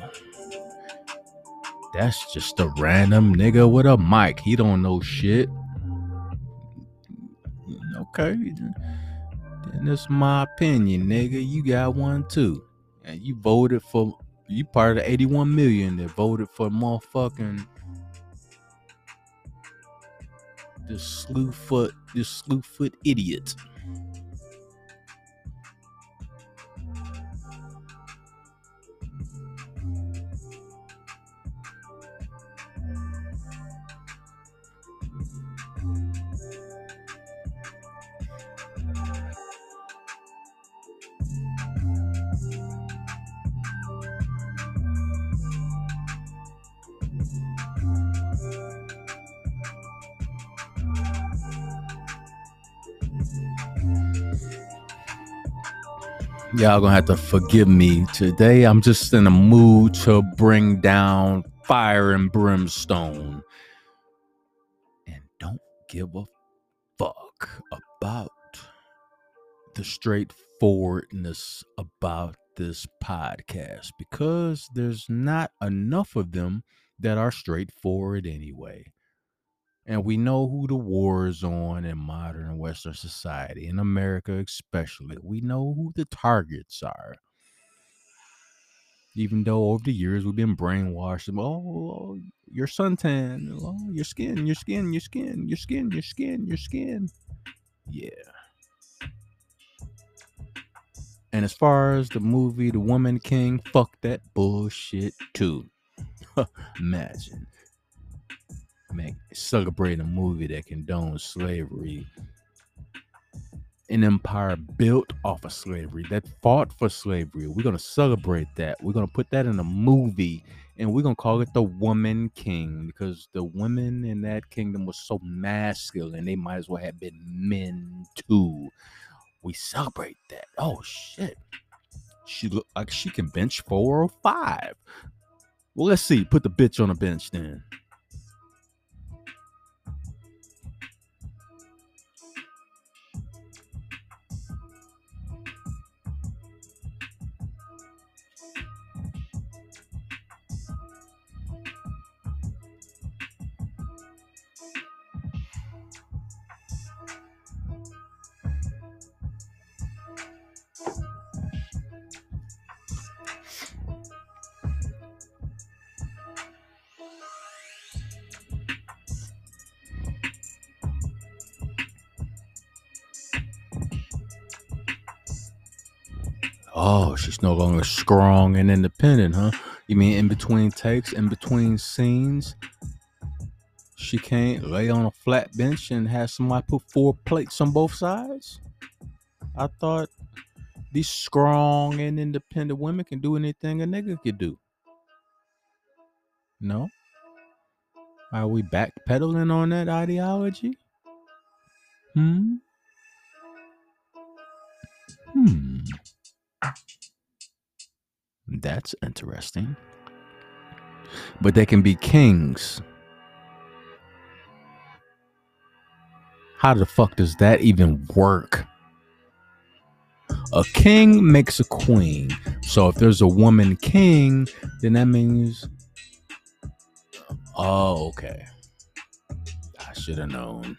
That's just a random nigga with a mic. He don't know shit. Okay. Then that's my opinion, nigga. You got one too. And you voted for you part of the 81 million that voted for motherfucking this slew foot this slew foot idiot. Y'all gonna have to forgive me today. I'm just in a mood to bring down fire and brimstone. And don't give a fuck about the straightforwardness about this podcast because there's not enough of them that are straightforward anyway. And we know who the war is on in modern Western society, in America especially. We know who the targets are. Even though over the years we've been brainwashed, oh, oh your suntan, oh, your skin, your skin, your skin, your skin, your skin, your skin. Yeah. And as far as the movie The Woman King, fuck that bullshit too. Imagine man, celebrating a movie that condones slavery. An empire built off of slavery that fought for slavery. We're gonna celebrate that. We're gonna put that in a movie and we're gonna call it the Woman King because the women in that kingdom was so masculine, they might as well have been men too. We celebrate that. Oh shit. She look like she can bench four or five. Well, let's see. Put the bitch on a bench then. She's no longer strong and independent, huh? You mean in between takes, in between scenes? She can't lay on a flat bench and have somebody put four plates on both sides? I thought these strong and independent women can do anything a nigga could do. No? Are we backpedaling on that ideology? Hmm? Hmm. That's interesting. But they can be kings. How the fuck does that even work? A king makes a queen. So if there's a woman king, then that means. Oh, okay. I should have known.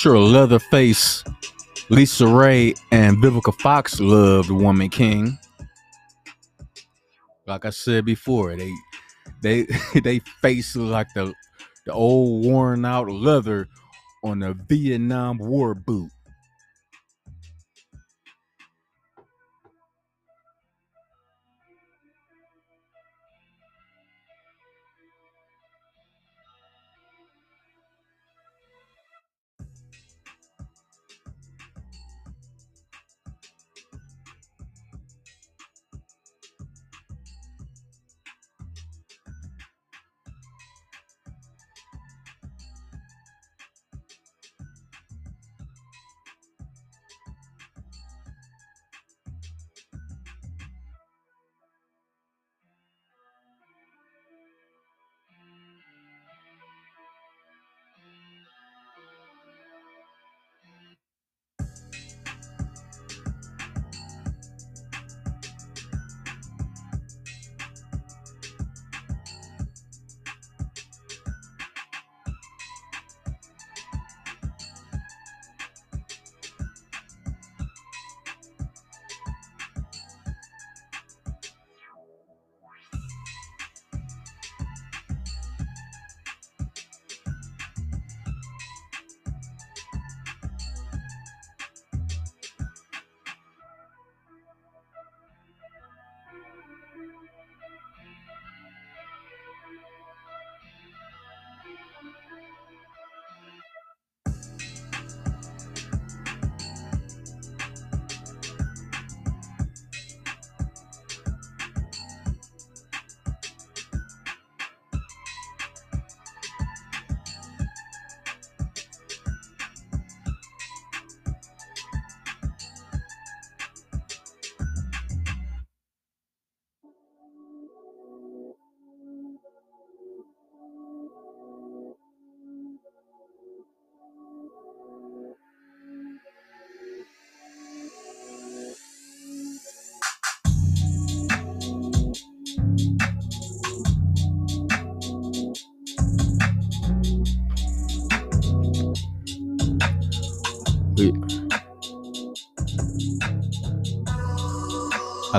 Sure Leatherface, LisaRaye, and Vivica Fox loved Woman King. Like I said before, they they they face like the the old worn out leather on a Vietnam War boot.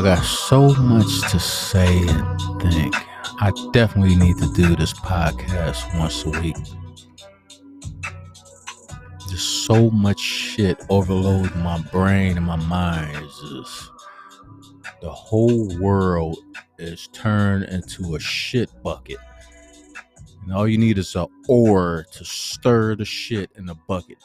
I got so much to say and think. I definitely need to do this podcast once a week. Just so much shit overloads my brain and my mind. It's just the whole world is turned into a shit bucket. And all you need is a oar to stir the shit in the bucket.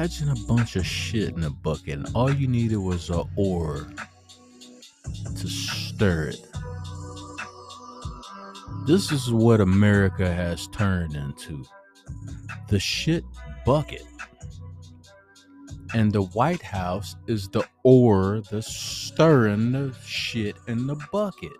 Imagine a bunch of shit in a bucket, and all you needed was a oar to stir it. This is what America has turned into the shit bucket. And the White House is the oar that's stirring the shit in the bucket.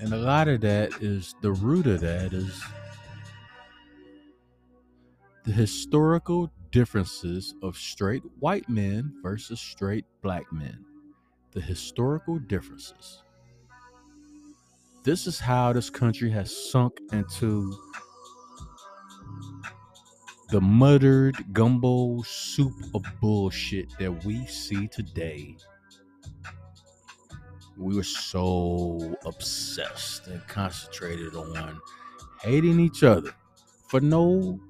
And a lot of that is the root of that is the historical differences of straight white men versus straight black men. The historical differences. This is how this country has sunk into the muttered gumbo soup of bullshit that we see today we were so obsessed and concentrated on hating each other for no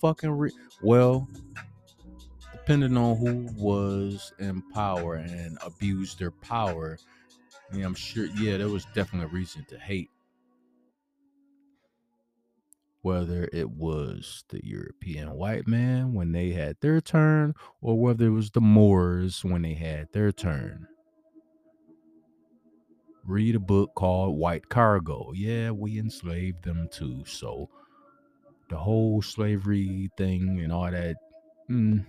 fucking re- well depending on who was in power and abused their power i'm sure yeah there was definitely a reason to hate whether it was the european white man when they had their turn or whether it was the moors when they had their turn read a book called White Cargo. Yeah, we enslaved them too. So the whole slavery thing and all that, mm,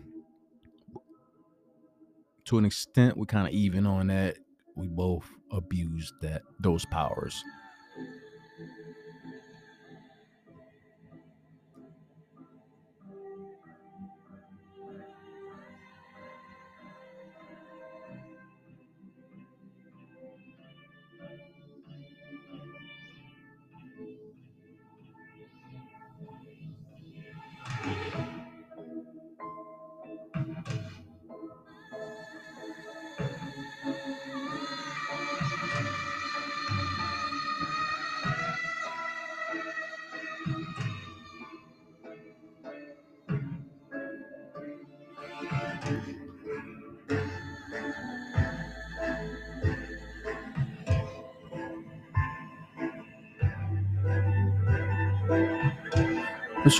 to an extent, we kind of even on that. We both abused that those powers.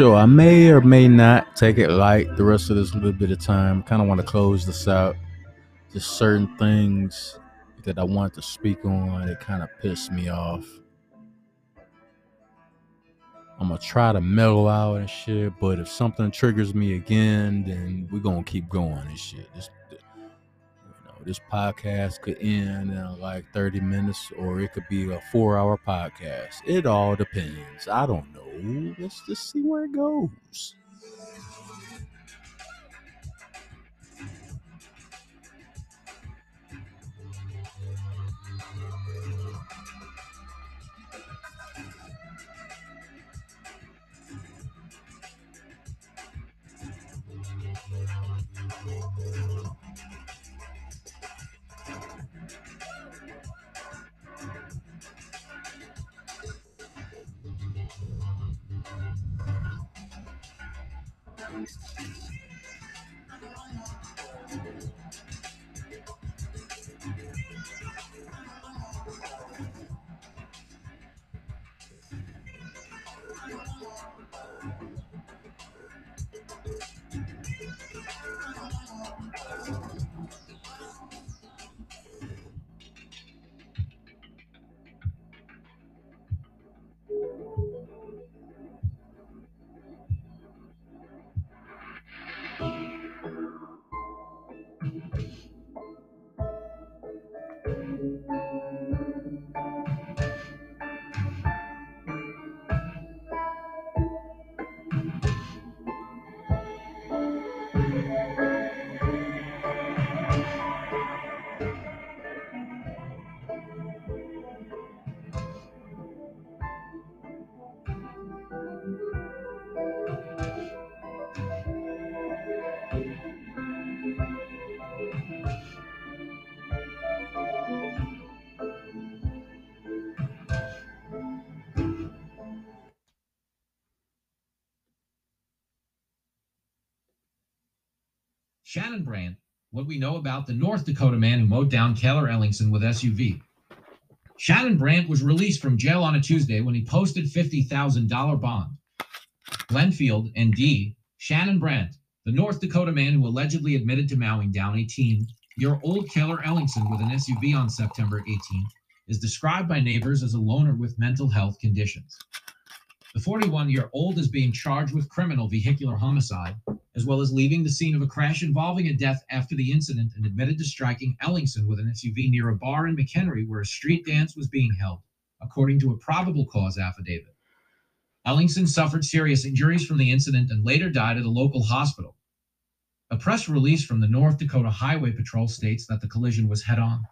Sure, I may or may not take it light the rest of this little bit of time. Kind of want to close this out. Just certain things that I want to speak on. It kind of pissed me off. I'm gonna try to mellow out and shit, but if something triggers me again, then we're gonna keep going and shit. This, you know, this podcast could end in like 30 minutes, or it could be a four-hour podcast. It all depends. I don't know. Let's just see where it goes. Shannon Brandt, what we know about the North Dakota man who mowed down Cayler Ellingson with SUV. Shannon Brandt was released from jail on a Tuesday when he posted $50,000 bond. Glenfield, ND, Shannon Brandt, the North Dakota man who allegedly admitted to mowing down a teen year old Cayler Ellingson with an SUV on September 18, is described by neighbors as a loner with mental health conditions. The 41 year old is being charged with criminal vehicular homicide, as well as leaving the scene of a crash involving a death after the incident and admitted to striking Ellingson with an SUV near a bar in McHenry where a street dance was being held, according to a probable cause affidavit. Ellingson suffered serious injuries from the incident and later died at a local hospital. A press release from the North Dakota Highway Patrol states that the collision was head on.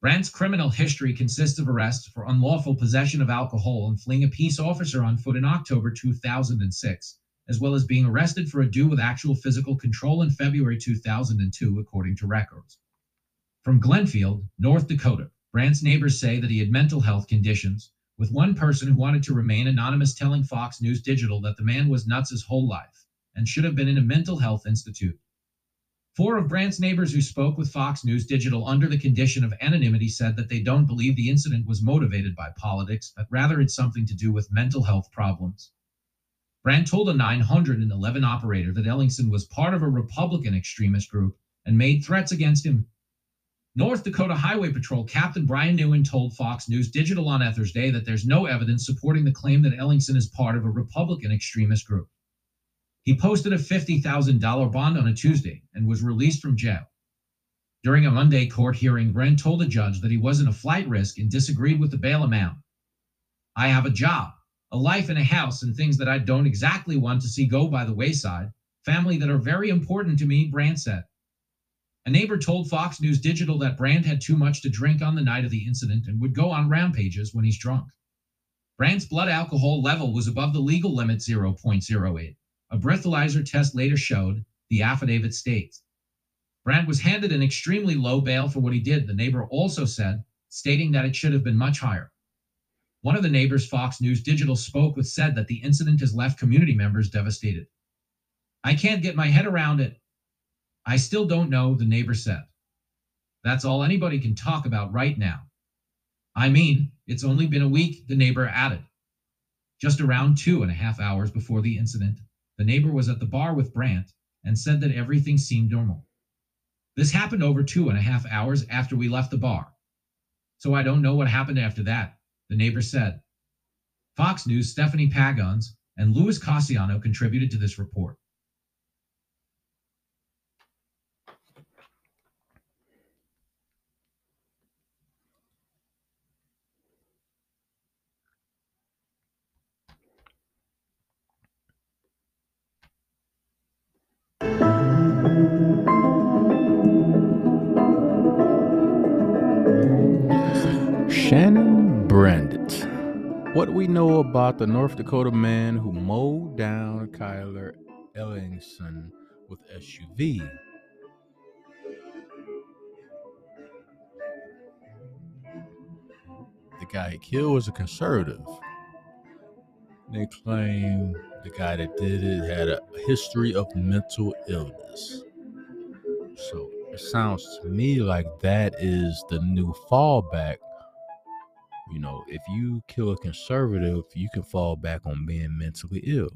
Brandt's criminal history consists of arrests for unlawful possession of alcohol and fleeing a peace officer on foot in October 2006, as well as being arrested for a do with actual physical control in February 2002, according to records. From Glenfield, North Dakota, Brandt's neighbors say that he had mental health conditions, with one person who wanted to remain anonymous telling Fox News Digital that the man was nuts his whole life and should have been in a mental health institute. Four of Brandt's neighbors who spoke with Fox News Digital under the condition of anonymity said that they don't believe the incident was motivated by politics, but rather it's something to do with mental health problems. Brandt told a 911 operator that Ellingson was part of a Republican extremist group and made threats against him. North Dakota Highway Patrol Captain Bryan Niewind told Fox News Digital on Thursday that there's no evidence supporting the claim that Ellingson is part of a Republican extremist group. He posted a $50,000 bond on a Tuesday and was released from jail. During a Monday court hearing, Brandt told a judge that he wasn't a flight risk and disagreed with the bail amount. I have a job, a life and a house, and things that I don't exactly want to see go by the wayside, family that are very important to me, Brandt said. A neighbor told Fox News Digital that Brandt had too much to drink on the night of the incident and would go on rampages when he's drunk. Brandt's blood alcohol level was above the legal limit 0.08. A breathalyzer test later showed, the affidavit states. Brandt was handed an extremely low bail for what he did, the neighbor also said, stating that it should have been much higher. One of the neighbors Fox News Digital spoke with said that the incident has left community members devastated. I can't get my head around it. I still don't know, the neighbor said. That's all anybody can talk about right now. I mean, it's only been a week, the neighbor added. Just around two and a half hours before the incident, the neighbor was at the bar with Brandt and said that everything seemed normal. This happened over two and a half hours after we left the bar. So I don't know what happened after that, the neighbor said. Fox News' Stephanie Pagones and Louis Casiano contributed to this report. Shannon Brandt. What we know about the North Dakota man who mowed down Cayler Ellingson with SUV. The guy he killed was a conservative. They claim the guy that did it had a history of mental illness. So it sounds to me like that is the new fallback you know, if you kill a conservative, you can fall back on being mentally ill.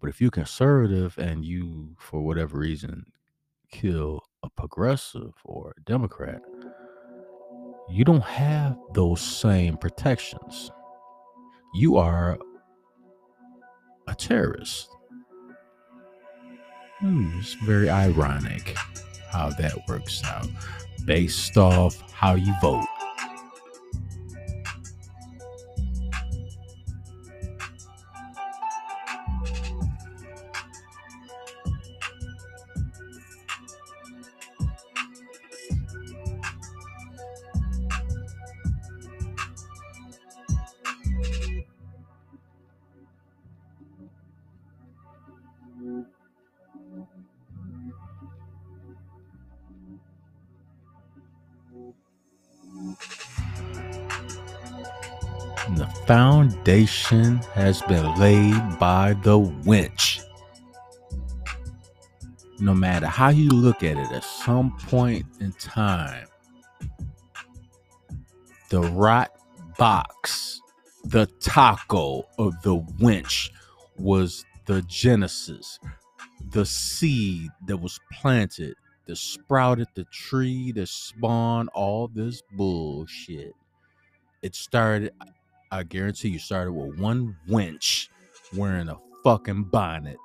But if you're conservative and you, for whatever reason, kill a progressive or a Democrat, you don't have those same protections. You are a terrorist. Ooh, it's very ironic how that works out based off how you vote. Foundation has been laid by the winch. no matter how you look at it, at some point in time, the rot box, the taco of the winch was the genesis, the seed that was planted, that sprouted the tree, that spawned all this bullshit. It started, I guarantee you, started with one winch wearing a fucking bonnet.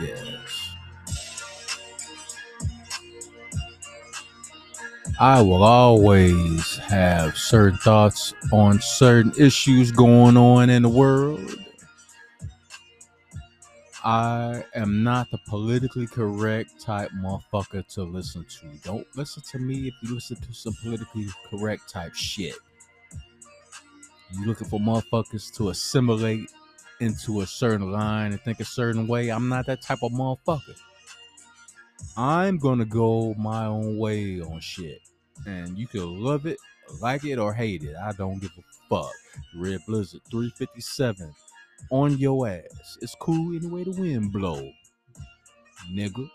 Yes. I will always have certain thoughts on certain issues going on in the world. I am not the politically correct type motherfucker to listen to. Don't listen to me if you listen to some politically correct type shit. You looking for motherfuckers to assimilate into a certain line and think a certain way. I'm not that type of motherfucker. I'm gonna go my own way on shit. And you can love it, like it, or hate it. I don't give a fuck. Red Blizzard 357 on your ass. It's cool any way the wind blow. Nigga.